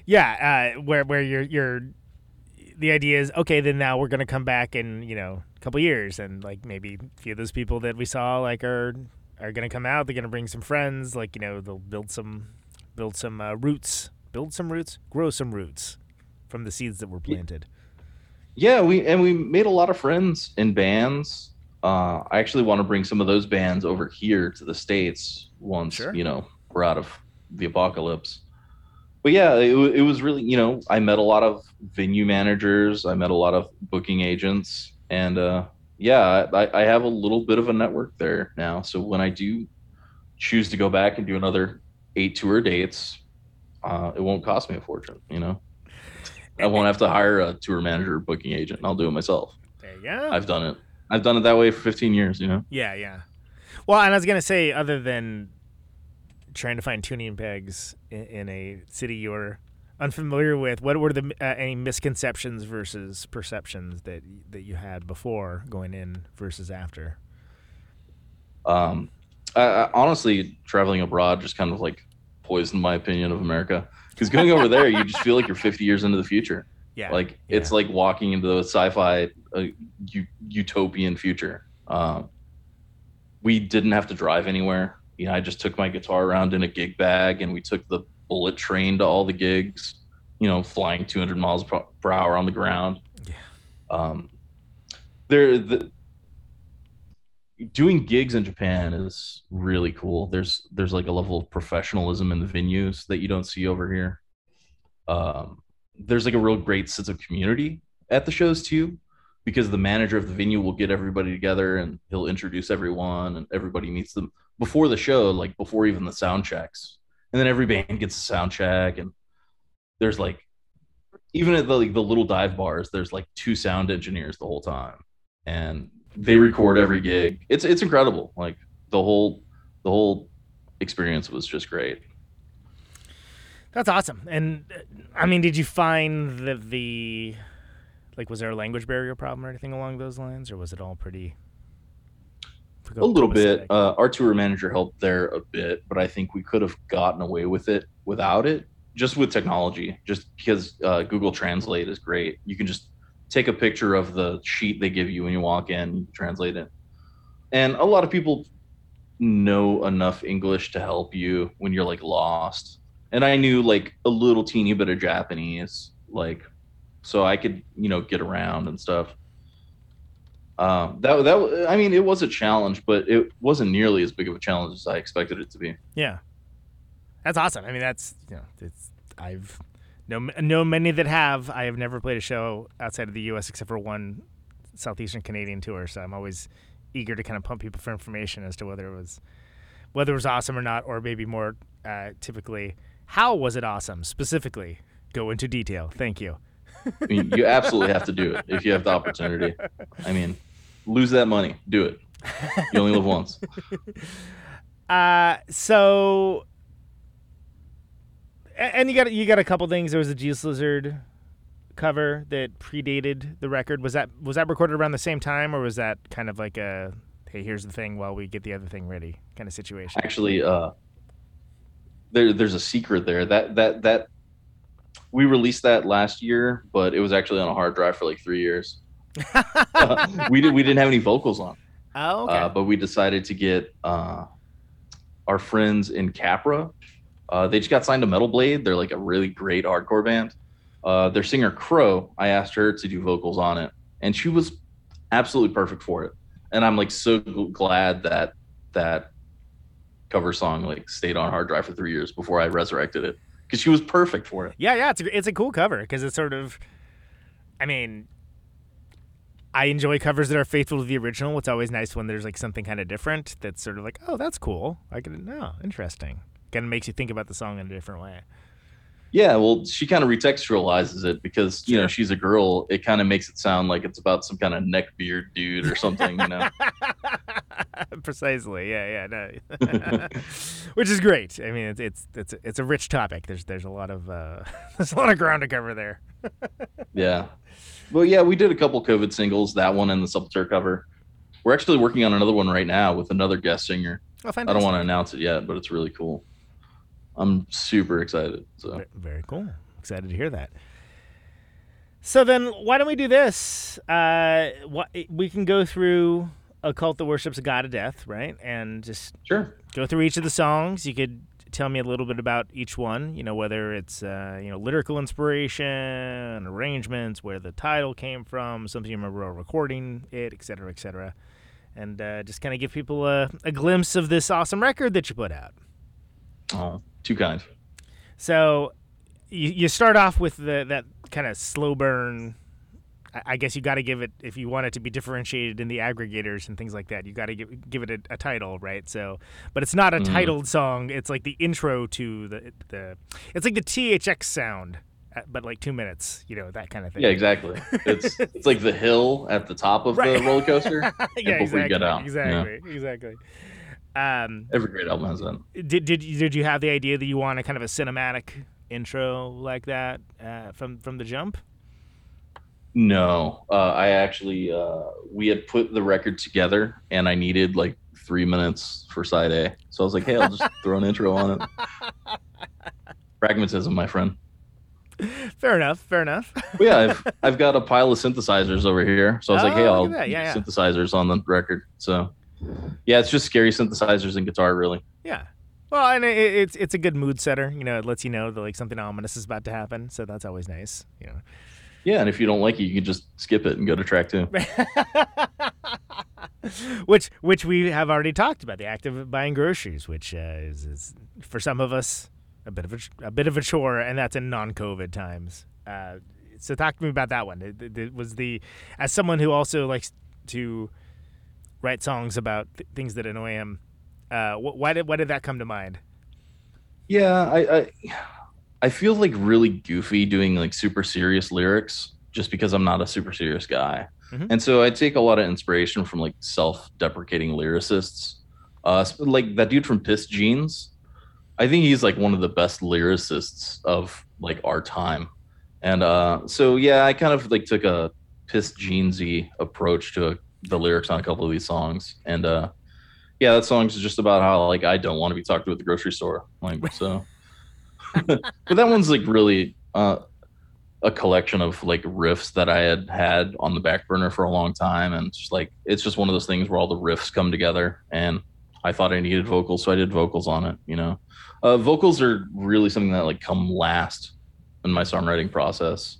Yeah. Uh, where where you're you're. The idea is okay. Then now we're gonna come back in you know a couple years and like maybe a few of those people that we saw like are are gonna come out. They're gonna bring some friends. Like you know they'll build some build some uh, roots. Build some roots. Grow some roots from the seeds that were planted. Yeah we and we made a lot of friends in bands. Uh i actually want to bring some of those bands over here to the states once Sure. you know we're out of the apocalypse. But yeah it, it was really you know i met a lot of venue managers i met a lot of booking agents and uh yeah i, I have a little bit of a network there now. So when i do choose to go back and do another eight tour dates uh it won't cost me a fortune you know i won't have to hire a tour manager or booking agent i'll do it myself There you go. i've done it i've done it that way for 15 years you know Yeah, yeah. Well, and I was gonna say, other than trying to find tuning pegs in, in a city you're unfamiliar with, what were the uh, any misconceptions versus perceptions that that you had before going in versus after? um I, I, honestly traveling abroad just kind of like poisoned my opinion of america because going over there you just feel like you're 50 years into the future. Yeah, like it's like walking into the sci-fi uh, u- utopian future. Um we didn't have to drive anywhere. You know i just took my guitar around in a gig bag and we took the bullet train to all the gigs you know flying 200 miles per, per hour on the ground. Yeah. um there the doing gigs in japan is really cool. There's there's like a level of professionalism in the venues that you don't see over here. Um there's like a real great sense of community at the shows too because the manager of the venue will get everybody together and he'll introduce everyone and everybody meets them before the show like before even the sound checks. And then every band gets a sound check and there's like even at the like the little dive bars there's like two sound engineers the whole time. And they record every gig it's it's incredible like the whole the whole experience was just great That's awesome. And uh, I mean, did you find that the like was there a language barrier problem or anything along those lines, or was it all pretty a little bit. Uh, our tour manager helped there a bit, but I think we could have gotten away with it without it, just with technology. Just because uh, Google Translate is great, you can just take a picture of the sheet they give you when you walk in, translate it, and a lot of people know enough English to help you when you're like lost. And I knew like a little teeny bit of Japanese, like so I could you know get around and stuff. Um, that that I mean, it was a challenge, but it wasn't nearly as big of a challenge as I expected it to be. Yeah, that's awesome. I mean, that's you know, it's I've know know many that have. I have never played a show outside of the U.S. except for one southeastern Canadian tour, so I'm always eager to kind of pump people for information as to whether it was whether it was awesome or not, or maybe more uh, typically, how was it awesome specifically? Go into detail. Thank you. I mean, you absolutely have to do it if you have the opportunity. I mean, lose that money, do it. You only live once. Uh, so, and you got you got a couple things. There was a Jesus Lizard cover that predated the record. Was that was that recorded around the same time, or was that kind of like a hey, here's the thing while we get the other thing ready kind of situation? Actually, uh, there there's a secret there. That that that we released that last year, but it was actually on a hard drive for like three years. uh, we did we didn't have any vocals on. Oh, okay. Uh, but we decided to get uh, our friends in Capra. Uh, they just got signed to Metal Blade. They're like a really great hardcore band. Uh, their singer Crow, I asked her to do vocals on it, and she was absolutely perfect for it. And I'm like so glad that that cover song like stayed on hard drive for three years before I resurrected it because she was perfect for it. Yeah, yeah, it's a, it's a cool cover because it's sort of, I mean, I enjoy covers that are faithful to the original. It's always nice when there's like something kind of different that's sort of like, oh, that's cool. I can, no, interesting. Kind of makes you think about the song in a different way. Yeah, well, she kind of retextualizes it because you know she's a girl. It kind of makes it sound like it's about some kind of neckbeard dude or something, you know. Precisely, yeah, yeah, no. which is great. I mean, it's it's it's it's a rich topic. There's there's a lot of uh, there's a lot of ground to cover there. yeah, well, yeah, we did a couple COVID singles. That one and the Sepultura cover. We're actually working on another one right now with another guest singer. Oh, I don't want to announce it yet, but it's really cool. I'm super excited. So very cool. Excited to hear that. So then, why don't we do this? Uh, what, we can go through a cult that worships a god of death, right? And just sure go through each of the songs. You could tell me a little bit about each one. You know, whether it's uh, you know lyrical inspiration, arrangements, where the title came from, something you remember recording it, et cetera, et cetera, and uh, just kind of give people a, a glimpse of this awesome record that you put out. Oh, too kind. So you, you start off with the that kind of slow burn. I guess you got to give it if you want it to be differentiated in the aggregators and things like that. You got to give give it a, a, title, right? So, but it's not a mm. titled song. It's like the intro to the the. It's like the THX sound, uh, but like two minutes. You know that kind of thing. Yeah, exactly. It's it's like the hill at the top of right. the roller coaster. yeah, before exactly. You get out. Exactly. Yeah. Exactly. Um, Every great album has that. Did did did you have the idea that you want a kind of a cinematic intro like that uh, from from the jump? No, uh, I actually uh, we had put the record together, and I needed like three minutes for side A, so I was like, "Hey, I'll just throw an intro on it." Pragmatism, my friend. Fair enough. Fair enough. yeah, I've I've got a pile of synthesizers over here, so I was oh, like, "Hey, I'll yeah, yeah. synthesizers on the record." So yeah, it's just scary synthesizers and guitar, really. Yeah. Well, and it, it's it's a good mood setter. You know, it lets you know that like something ominous is about to happen. So that's always nice. You know. Yeah, and if you don't like it, you can just skip it and go to track two. which which we have already talked about the act of buying groceries, which uh, is, is for some of us a bit of a, a bit of a chore, and that's in non-COVID times. Uh, so talk to me about that one. It, it was the as someone who also likes to write songs about th- things that annoy him. Uh, wh- why did why did that come to mind? Yeah, I, I I feel like really goofy doing like super serious lyrics just because I'm not a super serious guy. Mm-hmm. And so I take a lot of inspiration from like self-deprecating lyricists. Uh, like that dude from Pissed Jeans. I think he's like one of the best lyricists of like our time. And uh, so yeah, I kind of like took a Pissed Jeansy approach to a the lyrics on a couple of these songs, and uh, yeah, that song's just about how like I don't want to be talked to at the grocery store. Like so, but that one's like really uh, a collection of like riffs that I had had on the back burner for a long time, and just like it's just one of those things where all the riffs come together, and I thought I needed vocals, so I did vocals on it. You know, uh, vocals are really something that like come last in my songwriting process.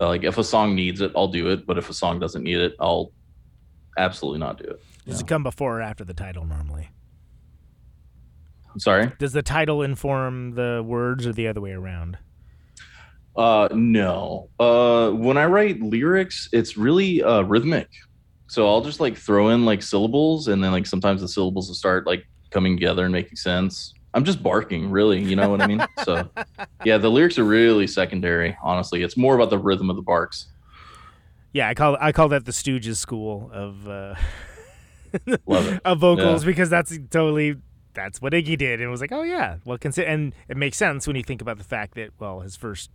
Uh, like if a song needs it, I'll do it, but if a song doesn't need it, I'll absolutely not do it. Does Yeah. it come before or after the title normally? I'm sorry. Does the title inform the words or the other way around? Uh, no. Uh, when I write lyrics, it's really uh, rhythmic. So I'll just like throw in like syllables, and then like sometimes the syllables will start like coming together and making sense. I'm just barking, really. You know what I mean? so, yeah, the lyrics are really secondary. Honestly, it's more about the rhythm of the barks. Yeah, I call I call that the Stooges school of uh, of vocals Yeah. because that's totally that's what Iggy did, and it was like, oh yeah, well, consider and it makes sense when you think about the fact that well, his first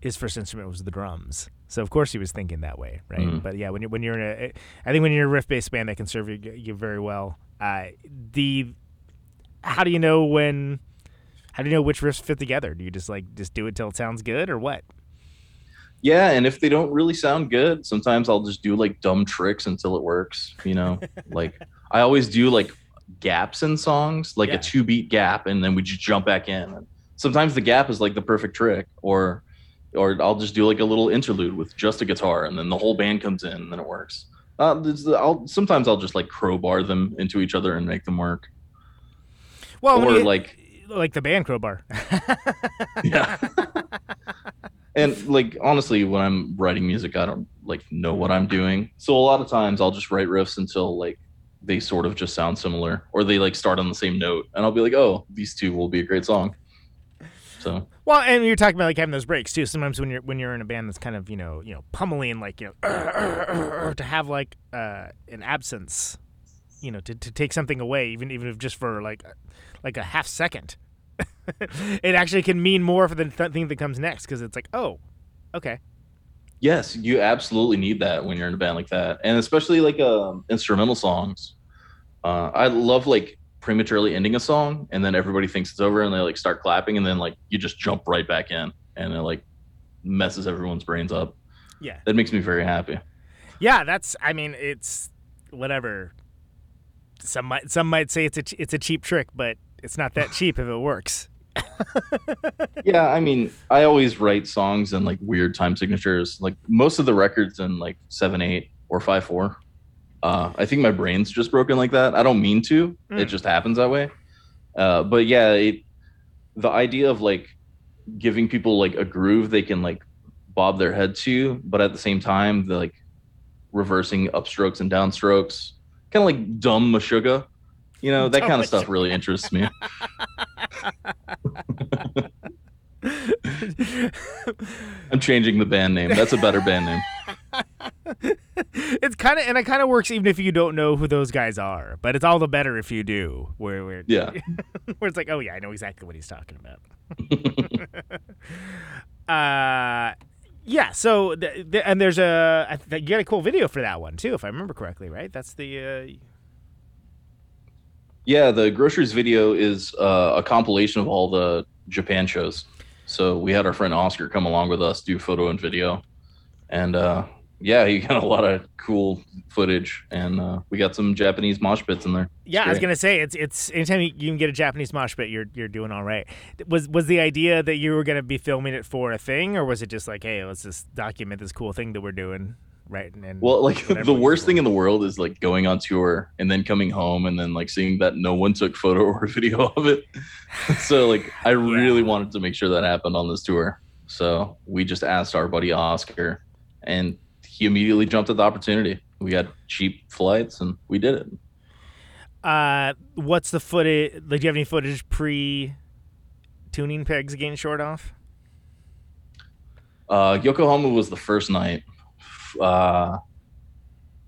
his first instrument was the drums, so of course he was thinking that way, right? Mhm. But yeah, when you when you're in a, I think when you're a riff based band, that can serve you, you very well. Uh, the how do you know when? How do you know which riffs fit together? Do you just like just do it till it sounds good, or what? Yeah, and if they don't really sound good, sometimes I'll just do like dumb tricks until it works. You know, like I always do like gaps in songs, like Yeah. a two beat gap, and then we just jump back in. And sometimes the gap is like the perfect trick, or or I'll just do like a little interlude with just a guitar, and then the whole band comes in, and then it works. Uh, I'll sometimes I'll just like crowbar them into each other and make them work, Well, or you- like like the band crowbar. yeah. and like honestly, when I'm writing music, I don't like know what I'm doing. So a lot of times I'll just write riffs until like they sort of just sound similar, or they like start on the same note, and I'll be like, oh, these two will be a great song. So Well, and you're talking about like having those breaks too. Sometimes when you're when you're in a band that's kind of you know you know pummeling like you know to have like uh, an absence, you know, to, to take something away, even even if just for like like a half second, it actually can mean more for the th- thing that comes next because it's like oh, okay, yes, you absolutely need that when you're in a band like that, and especially like um, instrumental songs. Uh, I love like prematurely ending a song, and then everybody thinks it's over, and they like start clapping, and then like you just jump right back in, and it like messes everyone's brains up. yeah, That makes me very happy. yeah. That's I mean it's whatever. Some might some might say it's a it's a cheap trick, but it's not that cheap if it works. yeah, I mean, I always write songs in like weird time signatures. Like most of the records in like seven eight or five four. Uh, I think my brain's just broken like that. I don't mean to. It Mm. just happens that way. Uh, but yeah, it, the idea of like giving people like a groove they can like bob their head to, but at the same time, the like reversing upstrokes and downstrokes, kind of like dumb Meshuggah. You know, that kind of stuff really interests me. I'm changing the band name. That's a better band name. it's kind of and it kind of works even if you don't know who those guys are but it's all the better if you do where where, Yeah. where it's like oh yeah i know exactly what he's talking about uh yeah so th- th- and there's a th- you got a cool video for that one too if i remember correctly right that's the uh Yeah, the groceries video is uh, a compilation of all the Japan shows. So we had our friend Oscar come along with us, do photo and video, and uh, yeah, he got a lot of cool footage, and uh, we got some Japanese mosh pits in there. Yeah i was gonna say it's it's anytime you you can get a japanese mosh pit you're you're doing all right. Was was the idea that you were gonna be filming it for a thing or was it just like hey let's just document this cool thing that we're doing right and, and Well, like the worst thing in the world is like going on tour and then coming home and then like seeing that no one took photo or video of it. so like I really wanted to make sure that happened on this tour. So we just asked our buddy Oscar and he immediately jumped at the opportunity. We had cheap flights and we did it. Uh, what's the footage? Like, do you have any footage pre tuning pegs getting short off? Uh, Yokohama was the first night. Uh,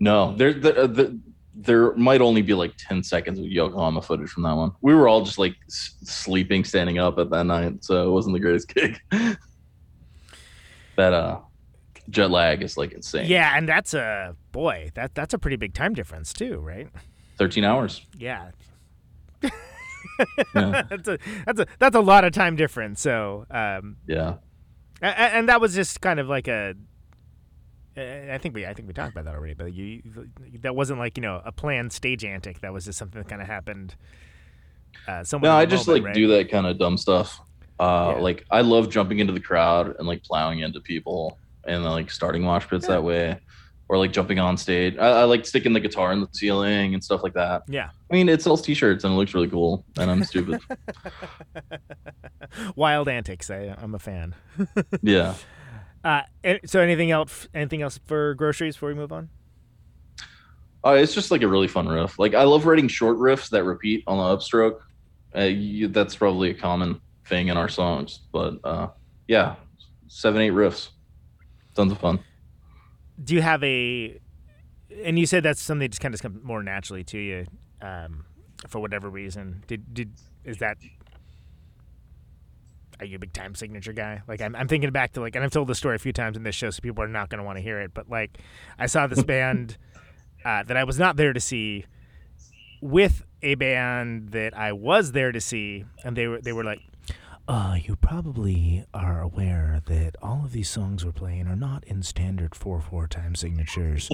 no, there, there, there, there might only be like 10 seconds of Yokohama footage from that one. We were all just like s- sleeping, standing up at that night. So it wasn't the greatest gig. that, uh, jet lag is like insane. Yeah, and that's a boy. That that's a pretty big time difference too, right? 13 hours. Yeah. Yeah. that's a that's a that's a lot of time difference. So, um, Yeah. a- a- and that was just kind of like a. I think we I think we talked about that already, but you that wasn't like you know a planned stage antic. That was just something that kind of happened. Uh, No, I just moment, like right? do that kind of dumb stuff. Uh, Yeah. Like I love jumping into the crowd and like plowing into people and like starting mosh pits that way, or like jumping on stage. I, I like sticking the guitar in the ceiling and stuff like that. Yeah, I mean, it sells T-shirts and it looks really cool, and I'm stupid. wild antics. I, I'm a fan. yeah. Uh, so anything else? Anything else for groceries before we move on? Uh, it's just like a really fun riff. Like I love writing short riffs that repeat on the upstroke. Uh, you, that's probably a common thing in our songs, but uh, yeah, seven eight riffs, tons of fun. Do you have a? And you said that's something that just kind of comes more naturally to you, um, for whatever reason. Did did is that? Are you a big time signature guy? Like I'm, I'm thinking back to like, and I've told the story a few times in this show, so people are not going to want to hear it. But like, I saw this band uh, that I was not there to see, with a band that I was there to see, and they were they were like, uh, you probably are aware that all of these songs we're playing are not in standard four four time signatures.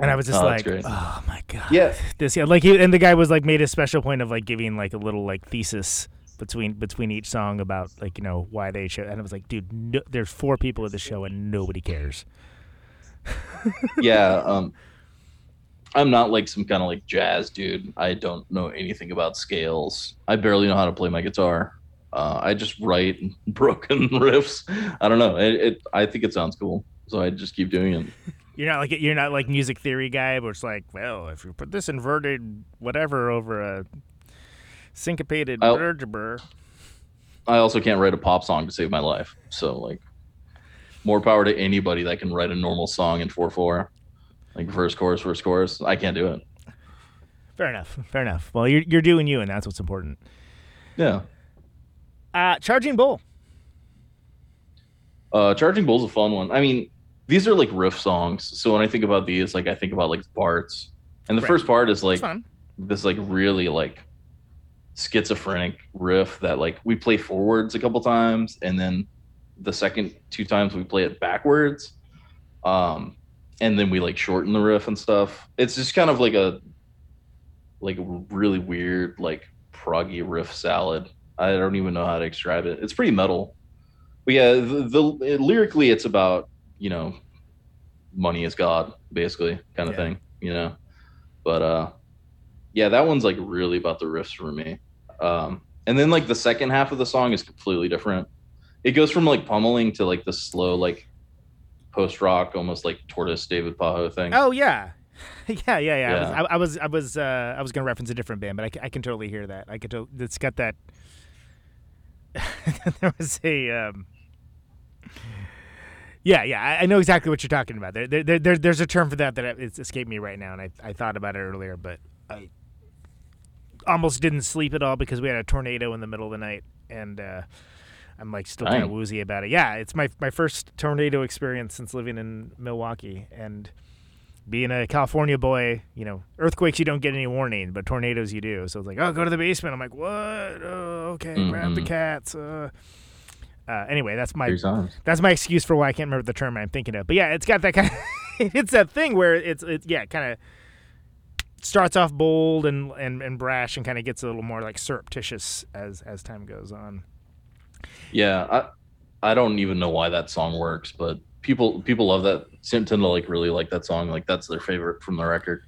and I was just Oh, like, great. oh my god, Yeah. this yeah, like he, and the guy was like made a special point of like giving like a little like thesis between between each song about like you know why they show, and I was like, dude, no, there's four people at the show and nobody cares. yeah um i'm not like some kind of like jazz dude. I don't know anything about scales. I barely know how to play my guitar. Uh, i just write broken riffs. I don't know. It, it i think it sounds cool so i just keep doing it. You're not like you're not like music theory guy, where it's like, well, if you put this inverted whatever over a syncopated vertebra, i also can't write a pop song to save my life so like more power to anybody that can write a normal song in 4-4 like first chorus first chorus i can't do it fair enough, fair enough. Well, you're you're doing you, and that's what's important. yeah Uh, charging bull. Uh, Charging Bull's a fun one. I mean, these are like riff songs. So when I think about these, like I think about like parts. And the Right. first part is like this like really like schizophrenic riff that like we play forwards a couple times and then the second two times we play it backwards. Um and then we like shorten the riff and stuff. It's just kind of like a like a really weird like proggy riff salad. I don't even know how to describe it. It's pretty metal. But yeah, the, the lyrically it's about, you know, money is god basically kind of Yeah. thing, you know. But uh yeah, that one's like really about the riffs for me. Um, and then like the second half of the song is completely different. It goes from like pummeling to like the slow, like post rock, almost like tortoise David Pajo thing. Oh yeah, yeah, yeah, yeah. Yeah. I was, I was, I was, uh, I was gonna reference a different band, but I, I can totally hear that. I can. To- it's got that. there was a. Um, yeah, yeah, I, I know exactly what you're talking about. There, there, there, there's a term for that that it's escaped me right now, and I, I thought about it earlier, but I almost didn't sleep at all because we had a tornado in the middle of the night, and uh, I'm like still kind of woozy about it. Yeah, it's my my first tornado experience since living in Milwaukee, and being a California boy, you know, earthquakes you don't get any warning, but tornadoes you do. So it's like, oh, go to the basement. I'm like, what? Oh, okay, grab the Mhm. cats. Uh. Uh, anyway, that's my that's my excuse for why I can't remember the term I'm thinking of. But yeah, it's got that kind of it's that thing where it's it yeah, kind of starts off bold and, and and brash and kind of gets a little more like surreptitious as as time goes on. Yeah, I I don't even know why that song works, but people people love that tend to like really like that song. Like that's their favorite from the record.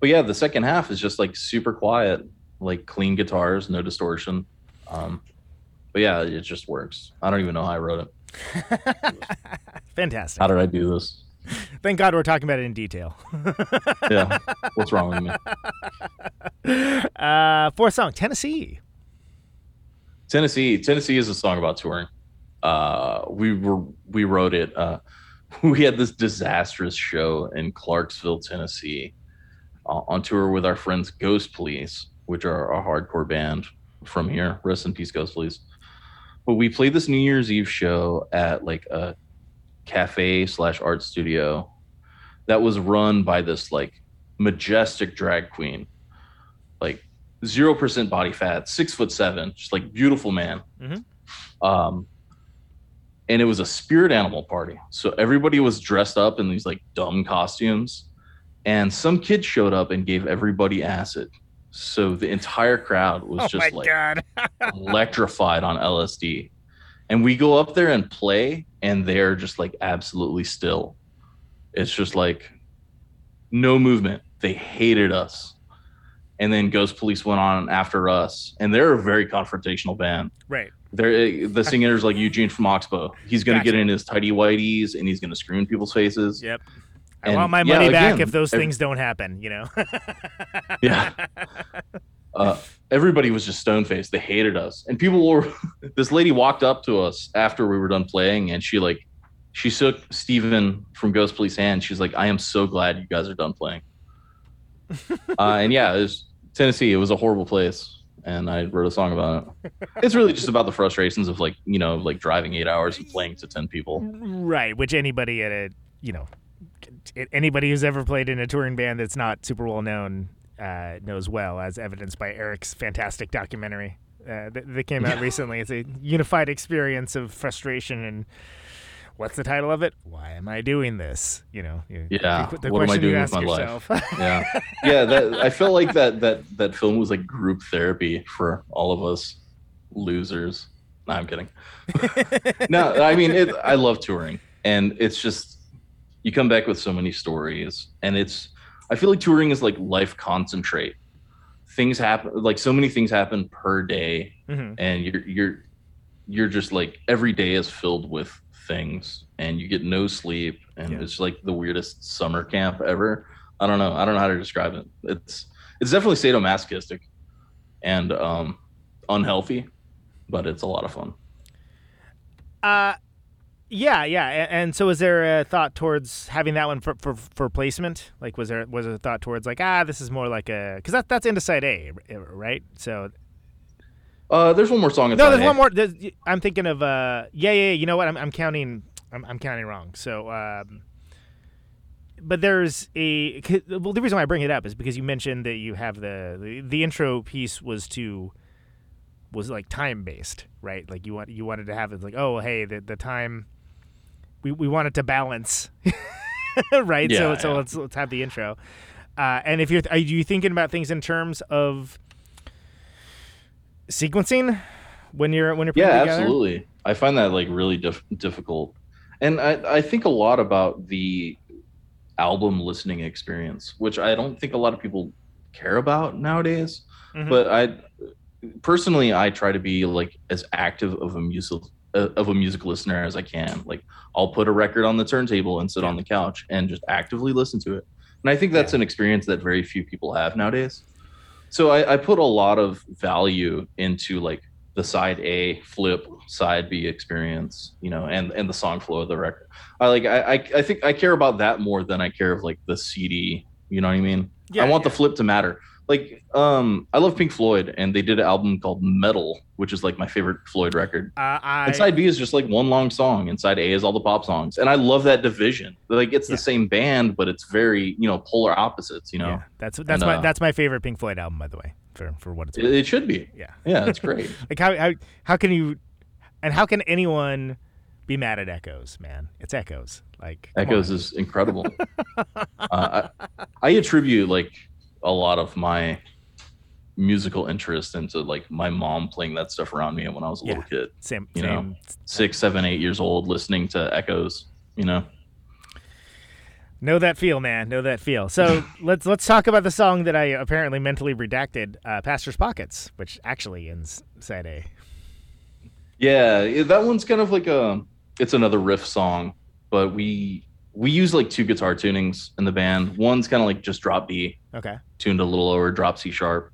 But yeah, the second half is just like super quiet, like clean guitars, no distortion. Um, but yeah, it just works. I don't even know how I wrote it. Fantastic. How did I do this? Thank God we're talking about it in detail. Yeah, what's wrong with me? uh, fourth song, Tennessee. Tennessee. Tennessee is a song about touring. Uh, we were we wrote it. Uh, we had this disastrous show in Clarksville, Tennessee, uh, on tour with our friends Ghost Police, which are a hardcore band from here. Rest in peace, Ghost Police. But we played this New Year's Eve show at like a cafe slash art studio that was run by this like majestic drag queen, like zero percent body fat, six foot seven, just like beautiful man. Mhm. Um, and it was a spirit animal party, so everybody was dressed up in these like dumb costumes, and some kid showed up and gave everybody acid. So the entire crowd was Oh just like electrified on LSD. And we go up there and play, and they're just like absolutely still. It's just like no movement. They hated us. And then Ghost Police went on after us, and they're a very confrontational band. right. They're the singer's like Eugene from Oxbow. He's gonna get in his tidy whiteys and he's gonna screw in people's faces. Yep. I And, want my yeah, money back again, if those things don't happen, you know. Yeah. uh, everybody was just stone faced. They hated us, and people were. this lady walked up to us after we were done playing, and she like, she shook Steven from Ghost Police hand. She's like, "I am so glad you guys are done playing." uh, and yeah, it was Tennessee. It was a horrible place, and I wrote a song about it. It's really just about the frustrations of like you know like driving eight hours and playing to ten people. right, which anybody at a, you know, anybody who's ever played in a touring band that's not super well known uh, knows well, as evidenced by Eric's fantastic documentary uh, that, that came out recently. It's a unified experience of frustration and. What's the title of it? Why am I doing this? You know, you- Yeah, The, the what am I doing with my life? yeah yeah that i felt like that that that film was like group therapy for all of us losers no i'm kidding no i mean it, i love touring and it's just you come back with so many stories and it's i feel like touring is like life concentrate. Things happen like so many things happen per day Mhm. and you're you're you're just like every day is filled with things and you get no sleep and Yeah. it's like the weirdest summer camp ever. I don't know. I don't know how to describe it. It's it's definitely sadomasochistic and um unhealthy but it's a lot of fun. Uh, yeah, yeah. And so, was there a thought towards having that one for, for, for placement? Like, was there was there a thought towards like, ah, this is more like a because that that's into side A, right? So uh there's one more song no, there's A. one more. There's, I'm thinking of uh, yeah, yeah. yeah, You know what? I'm I'm counting. I'm, I'm counting wrong. So um. But there's a well. The reason why I bring it up is because you mentioned that you have the the, the intro piece was to was like time based, right? Like you want you wanted to have it like, oh, hey, the the time we we want it to balance, right? so Yeah, so yeah. let's let's have the intro. Uh, and if you're are you thinking about things in terms of sequencing when you're when you're yeah together? absolutely i find that like really dif- difficult and I, I think a lot about the album listening experience which i don't think a lot of people care about nowadays Mhm. but i personally i try to be like as active of a music of a music listener as i can like i'll put a record on the turntable and sit on the couch and just actively listen to it and i think that's an experience that very few people have nowadays so I, I put a lot of value into like the side A flip, side B experience, you know, and and the song flow of the record. I like I I, I think I care about that more than I care of like the CD. You know what I mean? Yeah, I want yeah. the flip to matter. Like um, I love Pink Floyd, and they did an album called Meddle, which is like my favorite Floyd record. Uh, I, And side B is just like one long song, and side A is all the pop songs. And I love that division. Like it's Yeah. the same band, but it's very you know polar opposites. You know, yeah, that's that's And, my uh, that's my favorite Pink Floyd album, by the way. For for what it's it, worth. it should be. yeah. Yeah, it's great. Like how how how can you and how can anyone be mad at Echoes, man? It's Echoes. Like Echoes on. is incredible. uh, I, I attribute like a lot of my musical interest into like my mom playing that stuff around me when I was a little kid, same you same know. six, seven, eight years old, listening to Echoes. You know, Know that feel, man. Know that feel. So let's let's talk about the song that I apparently mentally redacted, uh, "Pastor's Pockets," which actually ends side A. yeah, that one's kind of like a. It's another riff song, but we we use like two guitar tunings in the band. One's kind of like just drop B, Okay. tuned a little lower, drop C sharp.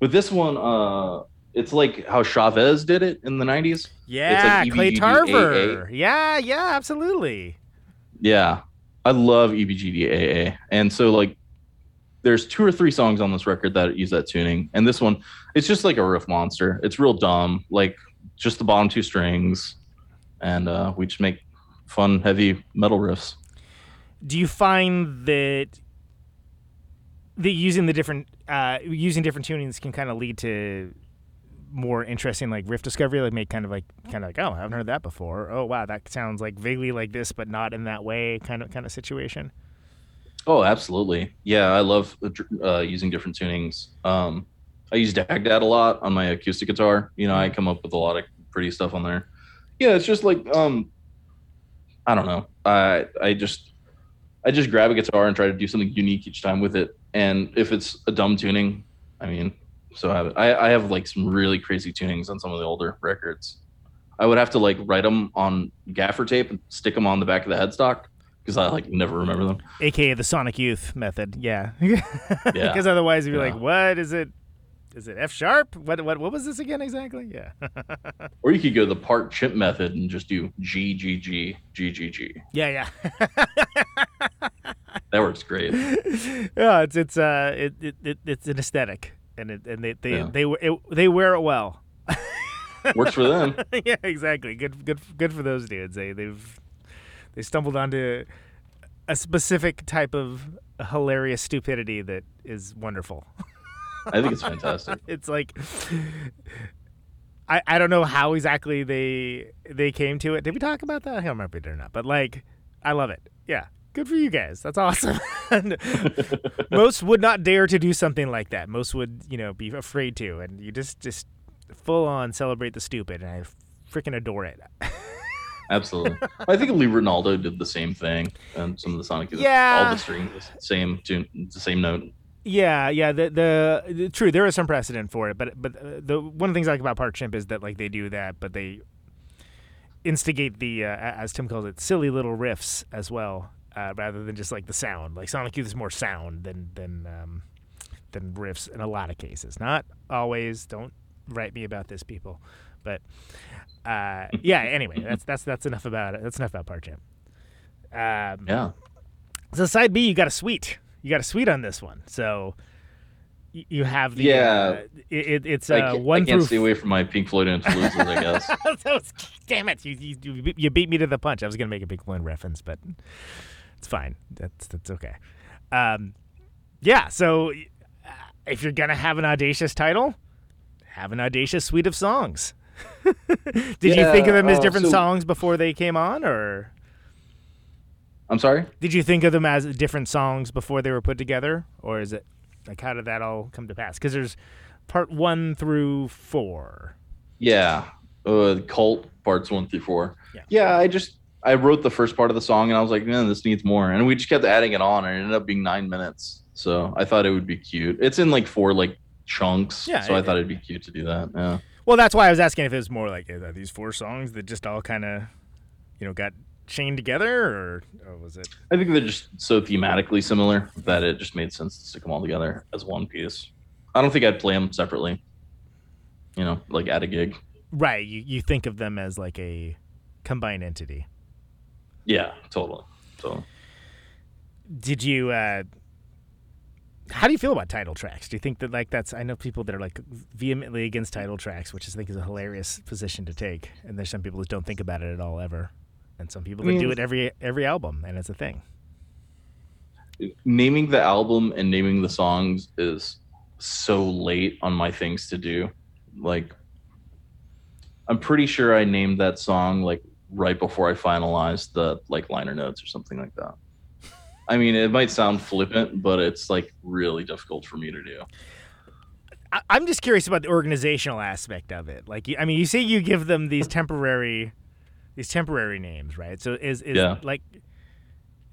With this one, uh, it's like how Chavez did it in the '90s. Yeah, like Clay Tarver. Yeah, yeah, absolutely. Yeah, I love E EBGDAA, and so like, there's two or three songs on this record that use that tuning, and this one, it's just like a riff monster. It's real dumb, like just the bottom two strings, and uh, we just make fun, heavy metal riffs. Do you find that the using the different uh, using different tunings can kind of lead to more interesting like riff discovery like make kind of like kind of like oh i haven't heard that before oh wow that sounds like vaguely like this but not in that way kind of kind of situation Oh, absolutely. Yeah, I love uh, using different tunings. Um, I use DADGAD a lot on my acoustic guitar. You know, I come up with a lot of pretty stuff on there. Yeah, it's just like um, I don't know. I I just I just grab a guitar and try to do something unique each time with it. And if it's a dumb tuning, I mean, so I have, I, I have like some really crazy tunings on some of the older records. I would have to like write them on gaffer tape and stick them on the back of the headstock because I like never remember them. aka the sonic youth method yeah yeah. because otherwise you'd be like what is it is it f sharp what what what was this again exactly yeah Or you could go the Part Chimp method and just do G G G G G G. yeah yeah That works great. yeah it's it's uh it, it, it it's an aesthetic and it and they they Yeah. they it, they wear it well Works for them. yeah, exactly. Good, good, good for those dudes. They they've they stumbled onto a specific type of hilarious stupidity that is wonderful. I think it's fantastic. It's like I I don't know how exactly they they came to it. Did we talk about that? I don't remember if we did or not. But like, I love it. Yeah. Good for you guys. That's awesome. Most would not dare to do something like that. Most would, you know, be afraid to. And you just just full on celebrate the stupid. And I freaking adore it. Absolutely. I think Lee Ranaldo did the same thing, and some of the Sonic, Yeah. all the strings, same tune, the same note. Yeah, yeah. The, the the true there is some precedent for it, but but uh, the one of the things I like about Part Chimp is that like they do that, but they instigate the uh, as Tim calls it silly little riffs as well, uh, rather than just like the sound. Like Sonic Youth is more sound than than um, than riffs in a lot of cases. Not always. Don't write me about this, people. But uh, yeah. Anyway, that's that's that's enough about it. That's enough about Part Chimp. Um, Yeah. so side B, you got a suite. You got a suite on this one. So you have the Yeah. uh, it, it- it's I uh, can't, one I can't through. stay away from my Pink Floyd influences, I guess. that was, damn it! You, you you you beat me to the punch. I was gonna make a Pink Floyd reference, but it's fine. That's that's okay. Um, yeah. So uh, if you're gonna have an audacious title, have an audacious suite of songs. Did you think of them as uh, different so- songs before they came on, or I'm sorry? did you think of them as different songs before they were put together, or is it like how did that all come to pass? Because there's part one through four. Yeah. Uh, Cult parts one through four. Yeah. Yeah. I just, I wrote the first part of the song and I was like, man, this needs more. And we just kept adding it on and it ended up being nine minutes. So I thought it would be cute. It's in like four like chunks. Yeah, So I thought it'd be cute to do that. Yeah. Well, that's why I was asking if it was more like are these four songs that just all kind of, you know, got chained together, or, or was it? I think they're just so thematically similar that it just made sense to stick them all together as one piece. I don't think I'd play them separately. You know, like at a gig. Right. You you think of them as like a combined entity. Yeah, totally. So Did you? uh How do you feel about title tracks? Do you think that like that's? I know people that are like vehemently against title tracks, which I think is a hilarious position to take. And there's some people that don't think about it at all ever, and some people that do mean- it every every album, and it's a thing. naming the album and naming the songs is so late on my things to do. Like I'm pretty sure I named that song like right before I finalized the like liner notes or something like that. I mean, it might sound flippant, but it's like really difficult for me to do. I'm just curious about the organizational aspect of it. Like, I mean, you say you give them these temporary, these temporary names, right? So is is Yeah. like,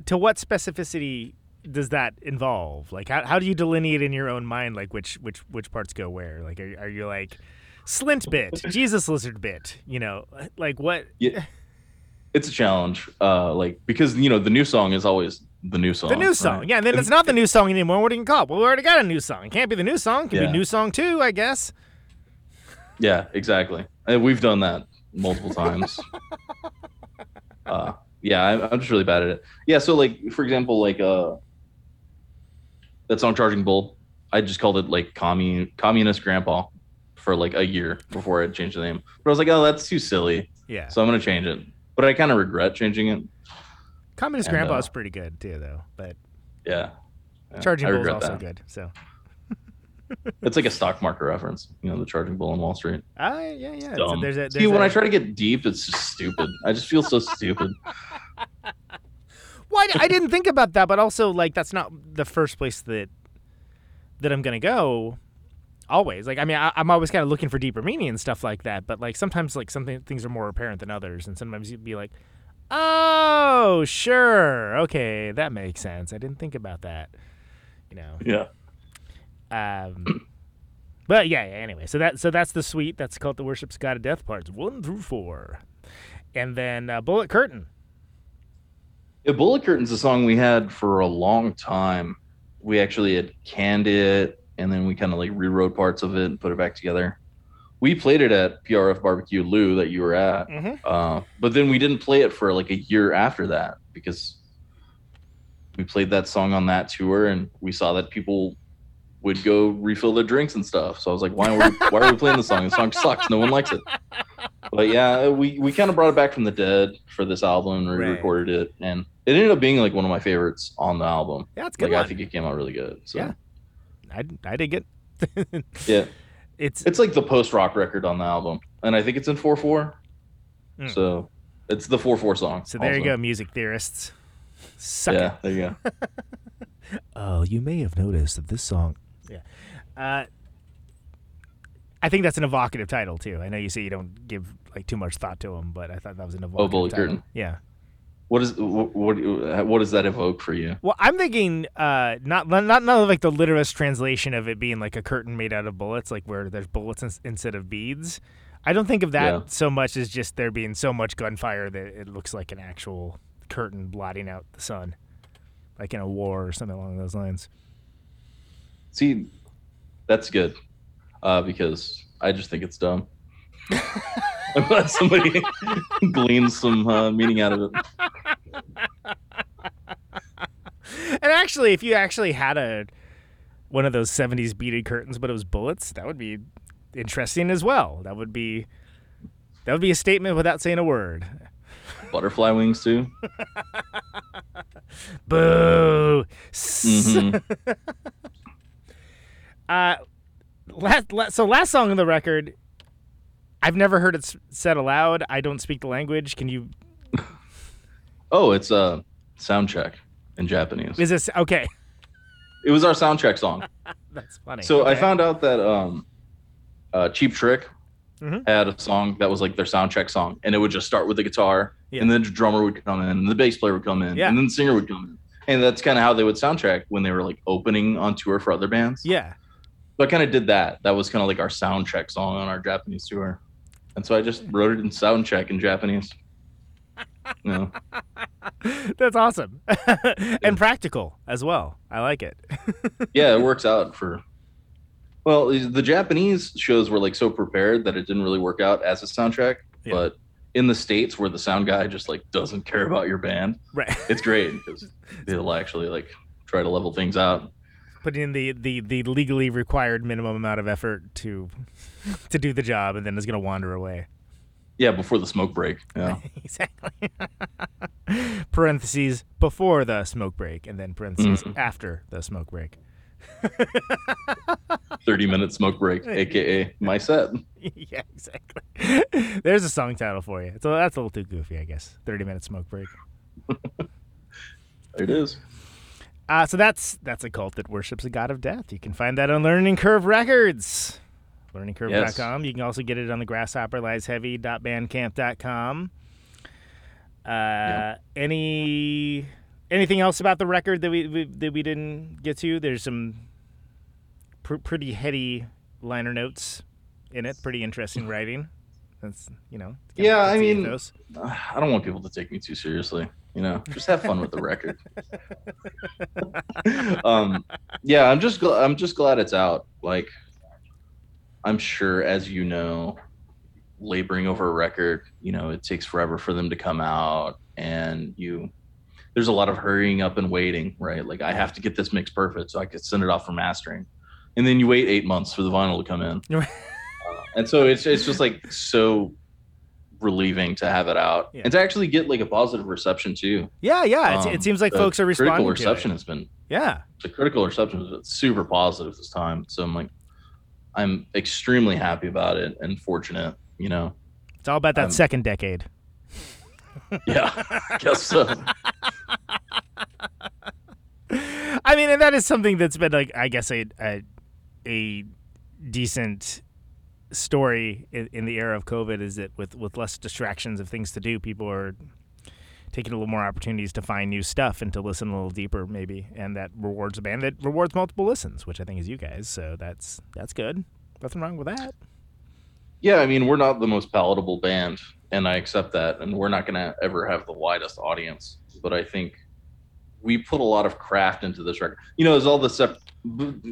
to what specificity does that involve? Like, how, how do you delineate in your own mind, like which which which parts go where? Like, are, are you like, Slint bit, Jesus lizard bit? You know, like what? Yeah. It's a challenge. Uh like because you know the new song is always the new song. The new song, right? yeah. And then it's not the new song anymore. What do you call it? Well, we already got a new song. It can't be the new song. It can Yeah. be new song two, I guess. Yeah, exactly. And we've done that multiple times. uh, yeah, I'm, I'm just really bad at it. Yeah, so like for example, like uh, that song "Charging Bull," I just called it like "Commun Communist Grandpa" for like a year before I changed the name. But I was like, oh, that's too silly, Yeah. so I'm gonna change it. But I kind of regret changing it. Communist and, Grandpa uh, is pretty good too, though. But Yeah, Yeah, Charging I Bull's regret also that. good. So, It's like a stock market reference, you know, the charging bull on Wall Street. ah, yeah, yeah. So there's a, there's See, when I try to get deep, it's just stupid. I just feel so stupid. Well, I, I didn't think about that, but also like that's not the first place that that I'm gonna go. Always, like I mean, I, I'm always kind of looking for deeper meaning and stuff like that. But like sometimes, like something things are more apparent than others, and sometimes you'd be like, "Oh, sure, okay, that makes sense." I didn't think about that. You know. Yeah. Um, but yeah, yeah. Anyway, so that so that's the suite. That's called the Worship's God of Death parts one through four, and then uh, Bullet Curtain. Yeah, Bullet Curtain's a song we had for a long time. We actually had canned it and then we kind of like rewrote parts of it and put it back together. We played it at PRF Barbecue Lou that you were at. Mhm. Uh, but then we didn't play it for like a year after that because we played that song on that tour and we saw that people would go refill their drinks and stuff. So I was like, why are we, why are we playing the song? The song sucks. No one likes it. But yeah, we, we kind of brought it back from the dead for this album and re-recorded it, and it ended up being like one of my favorites on the album. Yeah, it's good Like. I think it came out really good. So Yeah. I, I dig it. yeah, It's it's like the post rock record on the album, and I think it's in four four. Mm. So it's the four four song. so there you go, music theorists. Suck Yeah, it. there you go. Oh, you may have noticed that this song. Yeah. Uh, I think that's an evocative title too. I know you say you don't give like too much thought to them, but I thought that was an evocative Bullet title. Curtain. Yeah. What is what, what what does that evoke for you? Well, I'm thinking uh, not not not like the literalist translation of it being like a curtain made out of bullets, like where there's bullets ins- instead of beads. I don't think of that Yeah. so much as just there being so much gunfire that it looks like an actual curtain blotting out the sun, like in a war or something along those lines. See, that's good uh, because I just think it's dumb. I'm somebody gleans some uh, meaning out of it. And actually, if you actually had a one of those '70s beaded curtains, but it was bullets, that would be interesting as well. That would be that would be a statement without saying a word. Butterfly wings too. Boo. Mhm. uh, last, last, so last song on the record, I've never heard it said aloud. I don't speak the language. Can you? Oh, it's a sound check in Japanese. Is this okay? It was our soundtrack song. That's funny. So I found out that um, uh, Cheap Trick Mhm. had a song that was like their soundtrack song, and it would just start with the guitar, Yeah. and then the drummer would come in, and the bass player would come in, Yeah. and then the singer would come in, and that's kind of how they would soundtrack when they were like opening on tour for other bands. Yeah. So I kind of did that. That was kind of like our soundtrack song on our Japanese tour, and so I just wrote it in sound check in Japanese. Know, That's awesome. and practical as well. I like it. yeah, it works out for. Well, the Japanese shows were like so prepared that it didn't really work out as a soundtrack, Yeah. but in the states where the sound guy just like doesn't care about your band, right. it's great because they'll actually like try to level things out. Putting in the, the, the legally required minimum amount of effort to to do the job and then is gonna wander away. Yeah, before the smoke break. Yeah, exactly. parentheses before the smoke break, and then parentheses Mhm. after the smoke break. thirty minute smoke break, aka my set. yeah, exactly. There's a song title for you. So that's a little too goofy, I guess. Thirty minute smoke break. There it is. Uh, so that's that's a cult that worships a god of death. You can find that on Learning Curve Records. LearningCurve.com. You can also get it on the grasshopperliesheavy.bandcamp.com. Uh, Any anything else about the record that we, we that we didn't get to? There's some pr- pretty heady liner notes in it. Pretty interesting writing. That's you know. Yeah, I mean- ethos. I don't want people to take me too seriously. You know, just have fun with the record. um, yeah, I'm just gl- I'm just glad it's out. Like, I'm sure, as you know, laboring over a record, you know, it takes forever for them to come out, and you there's a lot of hurrying up and waiting, right? Like, I have to get this mix perfect so I could send it off for mastering, and then you wait eight months for the vinyl to come in, and so it's it's just like so relieving to have it out Yeah. and to actually get like a positive reception too. Yeah, yeah. It's, it Um, seems like folks are responding Critical reception has been Yeah. the critical reception has been super positive this time. So I'm like, I'm extremely happy about it and fortunate. You know, It's all about that Um, second decade. yeah, I guess so. I mean, and that is something that's been like, I guess, a a, a decent story in, in the era of COVID is that with with less distractions of things to do, people are taking a little more opportunities to find new stuff and to listen a little deeper, maybe, and that rewards a band that rewards multiple listens, which I think is you guys. So that's that's good. Nothing wrong with that. Yeah, I mean, we're not the most palatable band, and I accept that, and we're not gonna ever have the widest audience. But I think we put a lot of craft into this record. You know, as all the sep-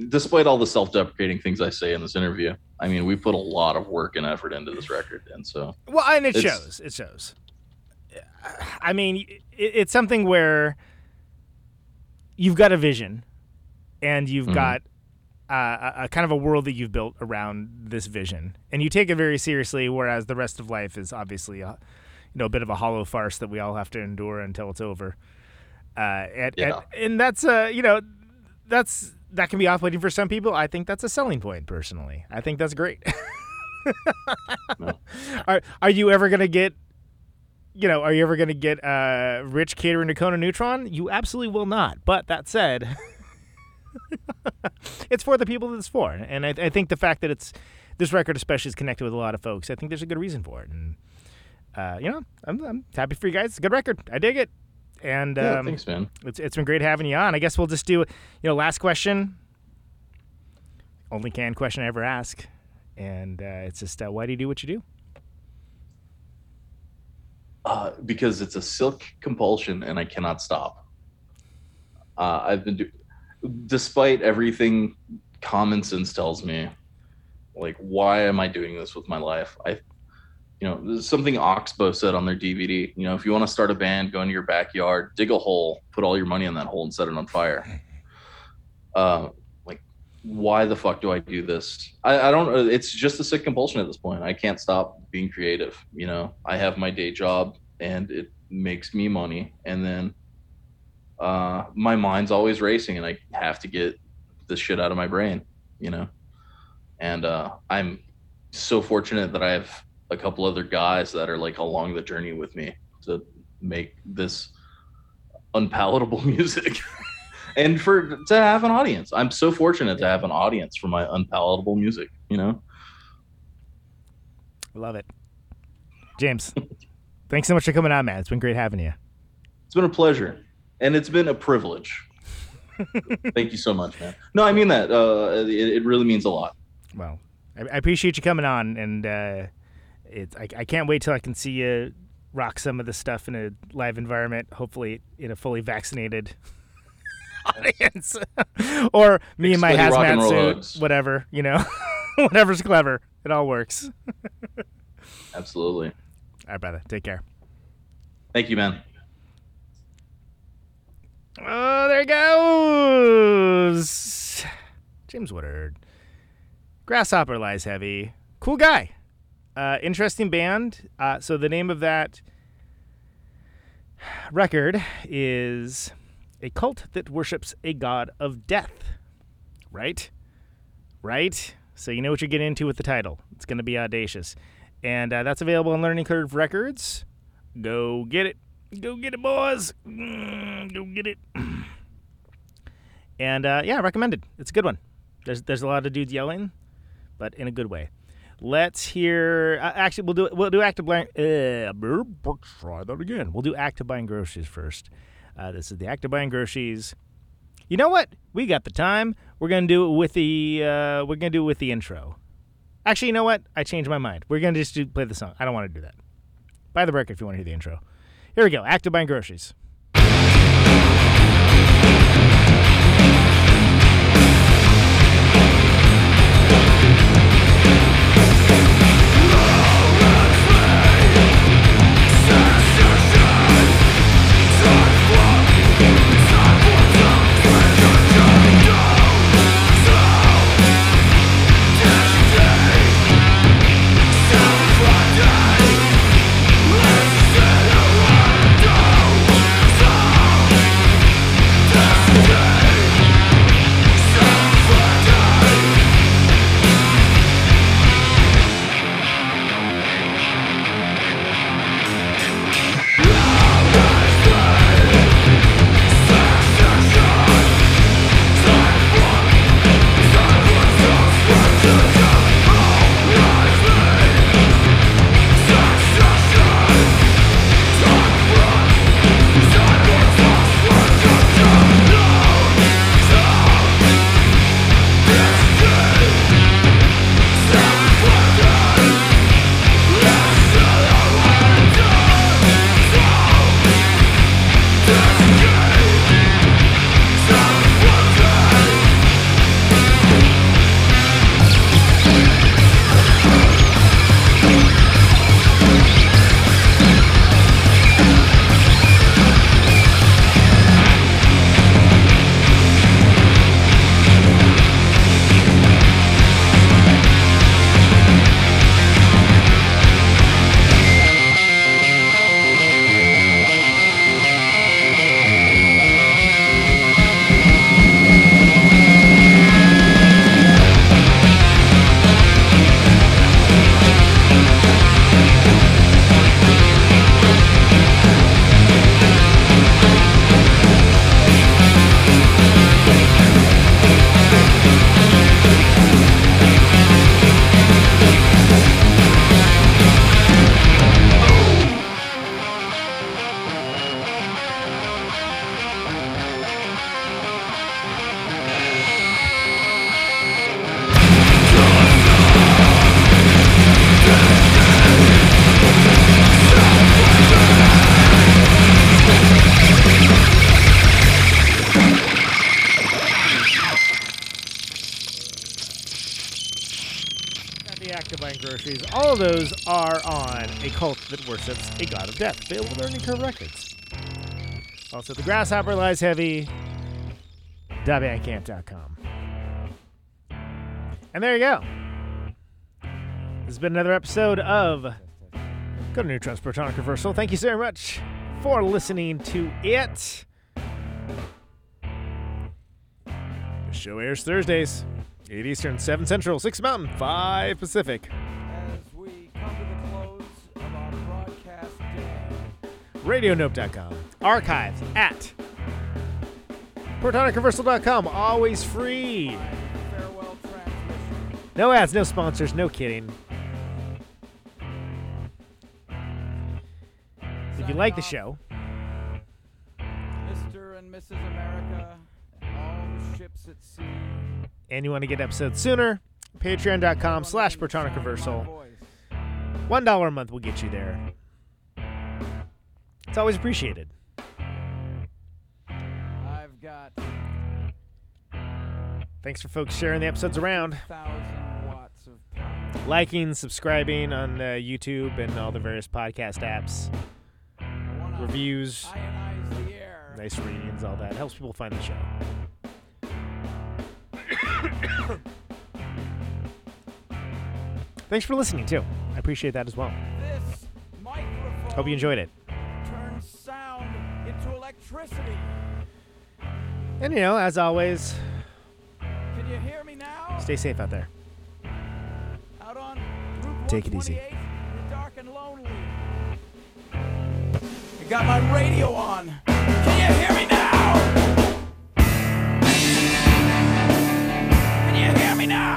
despite all the self-deprecating things I say in this interview, I mean, we put a lot of work and effort into this record, and so Well, and it shows. It shows. I mean, it, it's something where you've got a vision, and you've Mhm. got uh, a, a kind of a world that you've built around this vision, and you take it very seriously. Whereas the rest of life is obviously, a, you know, a bit of a hollow farce that we all have to endure until it's over. Uh, and, Yeah. and and that's uh, you know, that's that can be off-putting for some people. I think that's a selling point, personally. I think that's great. No. Are are you ever gonna get you know, are you ever going to get uh, Rich catering to Conan Neutron? You absolutely will not. But that said, it's for the people that it's for, and I, I think the fact that it's this record especially is connected with a lot of folks. I think there's a good reason for it, and uh, you know, I'm, I'm happy for you guys. It's a good record. I dig it, and yeah, um, thanks, man. it's it's been great having you on. I guess we'll just do you know last question. Only can question I ever ask, and uh, it's just uh, why do you do what you do? uh, because it's a silk compulsion and I cannot stop. Uh, I've been, do- despite everything common sense tells me, like, why am I doing this with my life? I, you know, something Oxbow said on their DVD. You know, if you want to start a band, go into your backyard, dig a hole, put all your money in that hole, and set it on fire. Uh, like, why the fuck do I do this? I, I don't. It's just a sick compulsion at this point. I can't stop being creative. You know, I have my day job, and it makes me money, and then uh, my mind's always racing, and I have to get this shit out of my brain. You know, and uh, I'm so fortunate that I have a couple other guys that are like along the journey with me to make this unpalatable music. And for to have an audience. I'm so fortunate to have an audience for my unpalatable music you know? Love it, James. thanks so much for coming on, man. It's been great having you. it's been a pleasure. And it's been a privilege. Thank you so much man. No i mean that uh it, it really means a lot. Well, I, I appreciate you coming on, and uh, it's I, I can't wait till I can see you rock some of this stuff in a live environment. Hopefully, in a fully vaccinated audience, or me in my Explain rock and hazmat suit, hugs. whatever you know, whatever's clever. It all works. absolutely All right, brother. Take care. thank you man Oh, there goes. James Woodard. Grasshopper lies heavy. Cool guy. Uh, interesting band. Uh, so the name of that record is a cult that worships a god of death. Right? Right? So you know what you're getting into with the title. It's going to be audacious. And uh, that's available on Learning Curve Records. Go get it. Go get it, boys. Mm, go get it. and uh, yeah, recommended. It's a good one. There's there's a lot of dudes yelling, but in a good way. Let's hear. Uh, actually, we'll do we'll do active buying. Uh, try that again. We'll do active buying groceries first. Uh, this is the active buying groceries. You know what? We got the time. We're gonna do it with the uh, we're gonna do it with the intro. Actually, you know what? I changed my mind. We're gonna just do, play the song. I don't want to do that. Buy the record if you want to hear the intro. Here we go. Active buying groceries. Death. Available on Learning Curve Records. Also, The Grasshopper Lies Heavy. Bandcamp.com. And there you go. This has been another episode of Conan Neutron's Protonic Reversal. Thank you so much for listening to it. The show airs Thursdays, 8 Eastern, 7 Central, 6 Mountain, 5 Pacific. RadioNope.com. Archives at ProtonicReversal.com. Always free. No ads, no sponsors, no kidding. If you like the show, Mr. and Mrs. America, and all the ships at sea. and you want to get episodes sooner, patreon.com slash Protonic Reversal. One dollar a month will get you there. It's always appreciated. I've got Thanks for folks sharing the episodes around, watts of power. liking, subscribing on uh, YouTube and all the various podcast apps, reviews, Ionize the air. nice readings, all that helps people find the show. Thanks for listening too. I appreciate that as well. Hope you enjoyed it. Turns sound into electricity. And you know, as always, Can you hear me now? stay safe out there. Out on Route Take it easy. 128, dark and lonely. I got my radio on. Can you hear me now? Can you hear me now?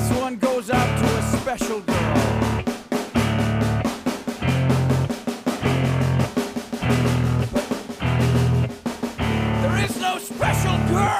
This one goes out to a special girl. There is no special girl.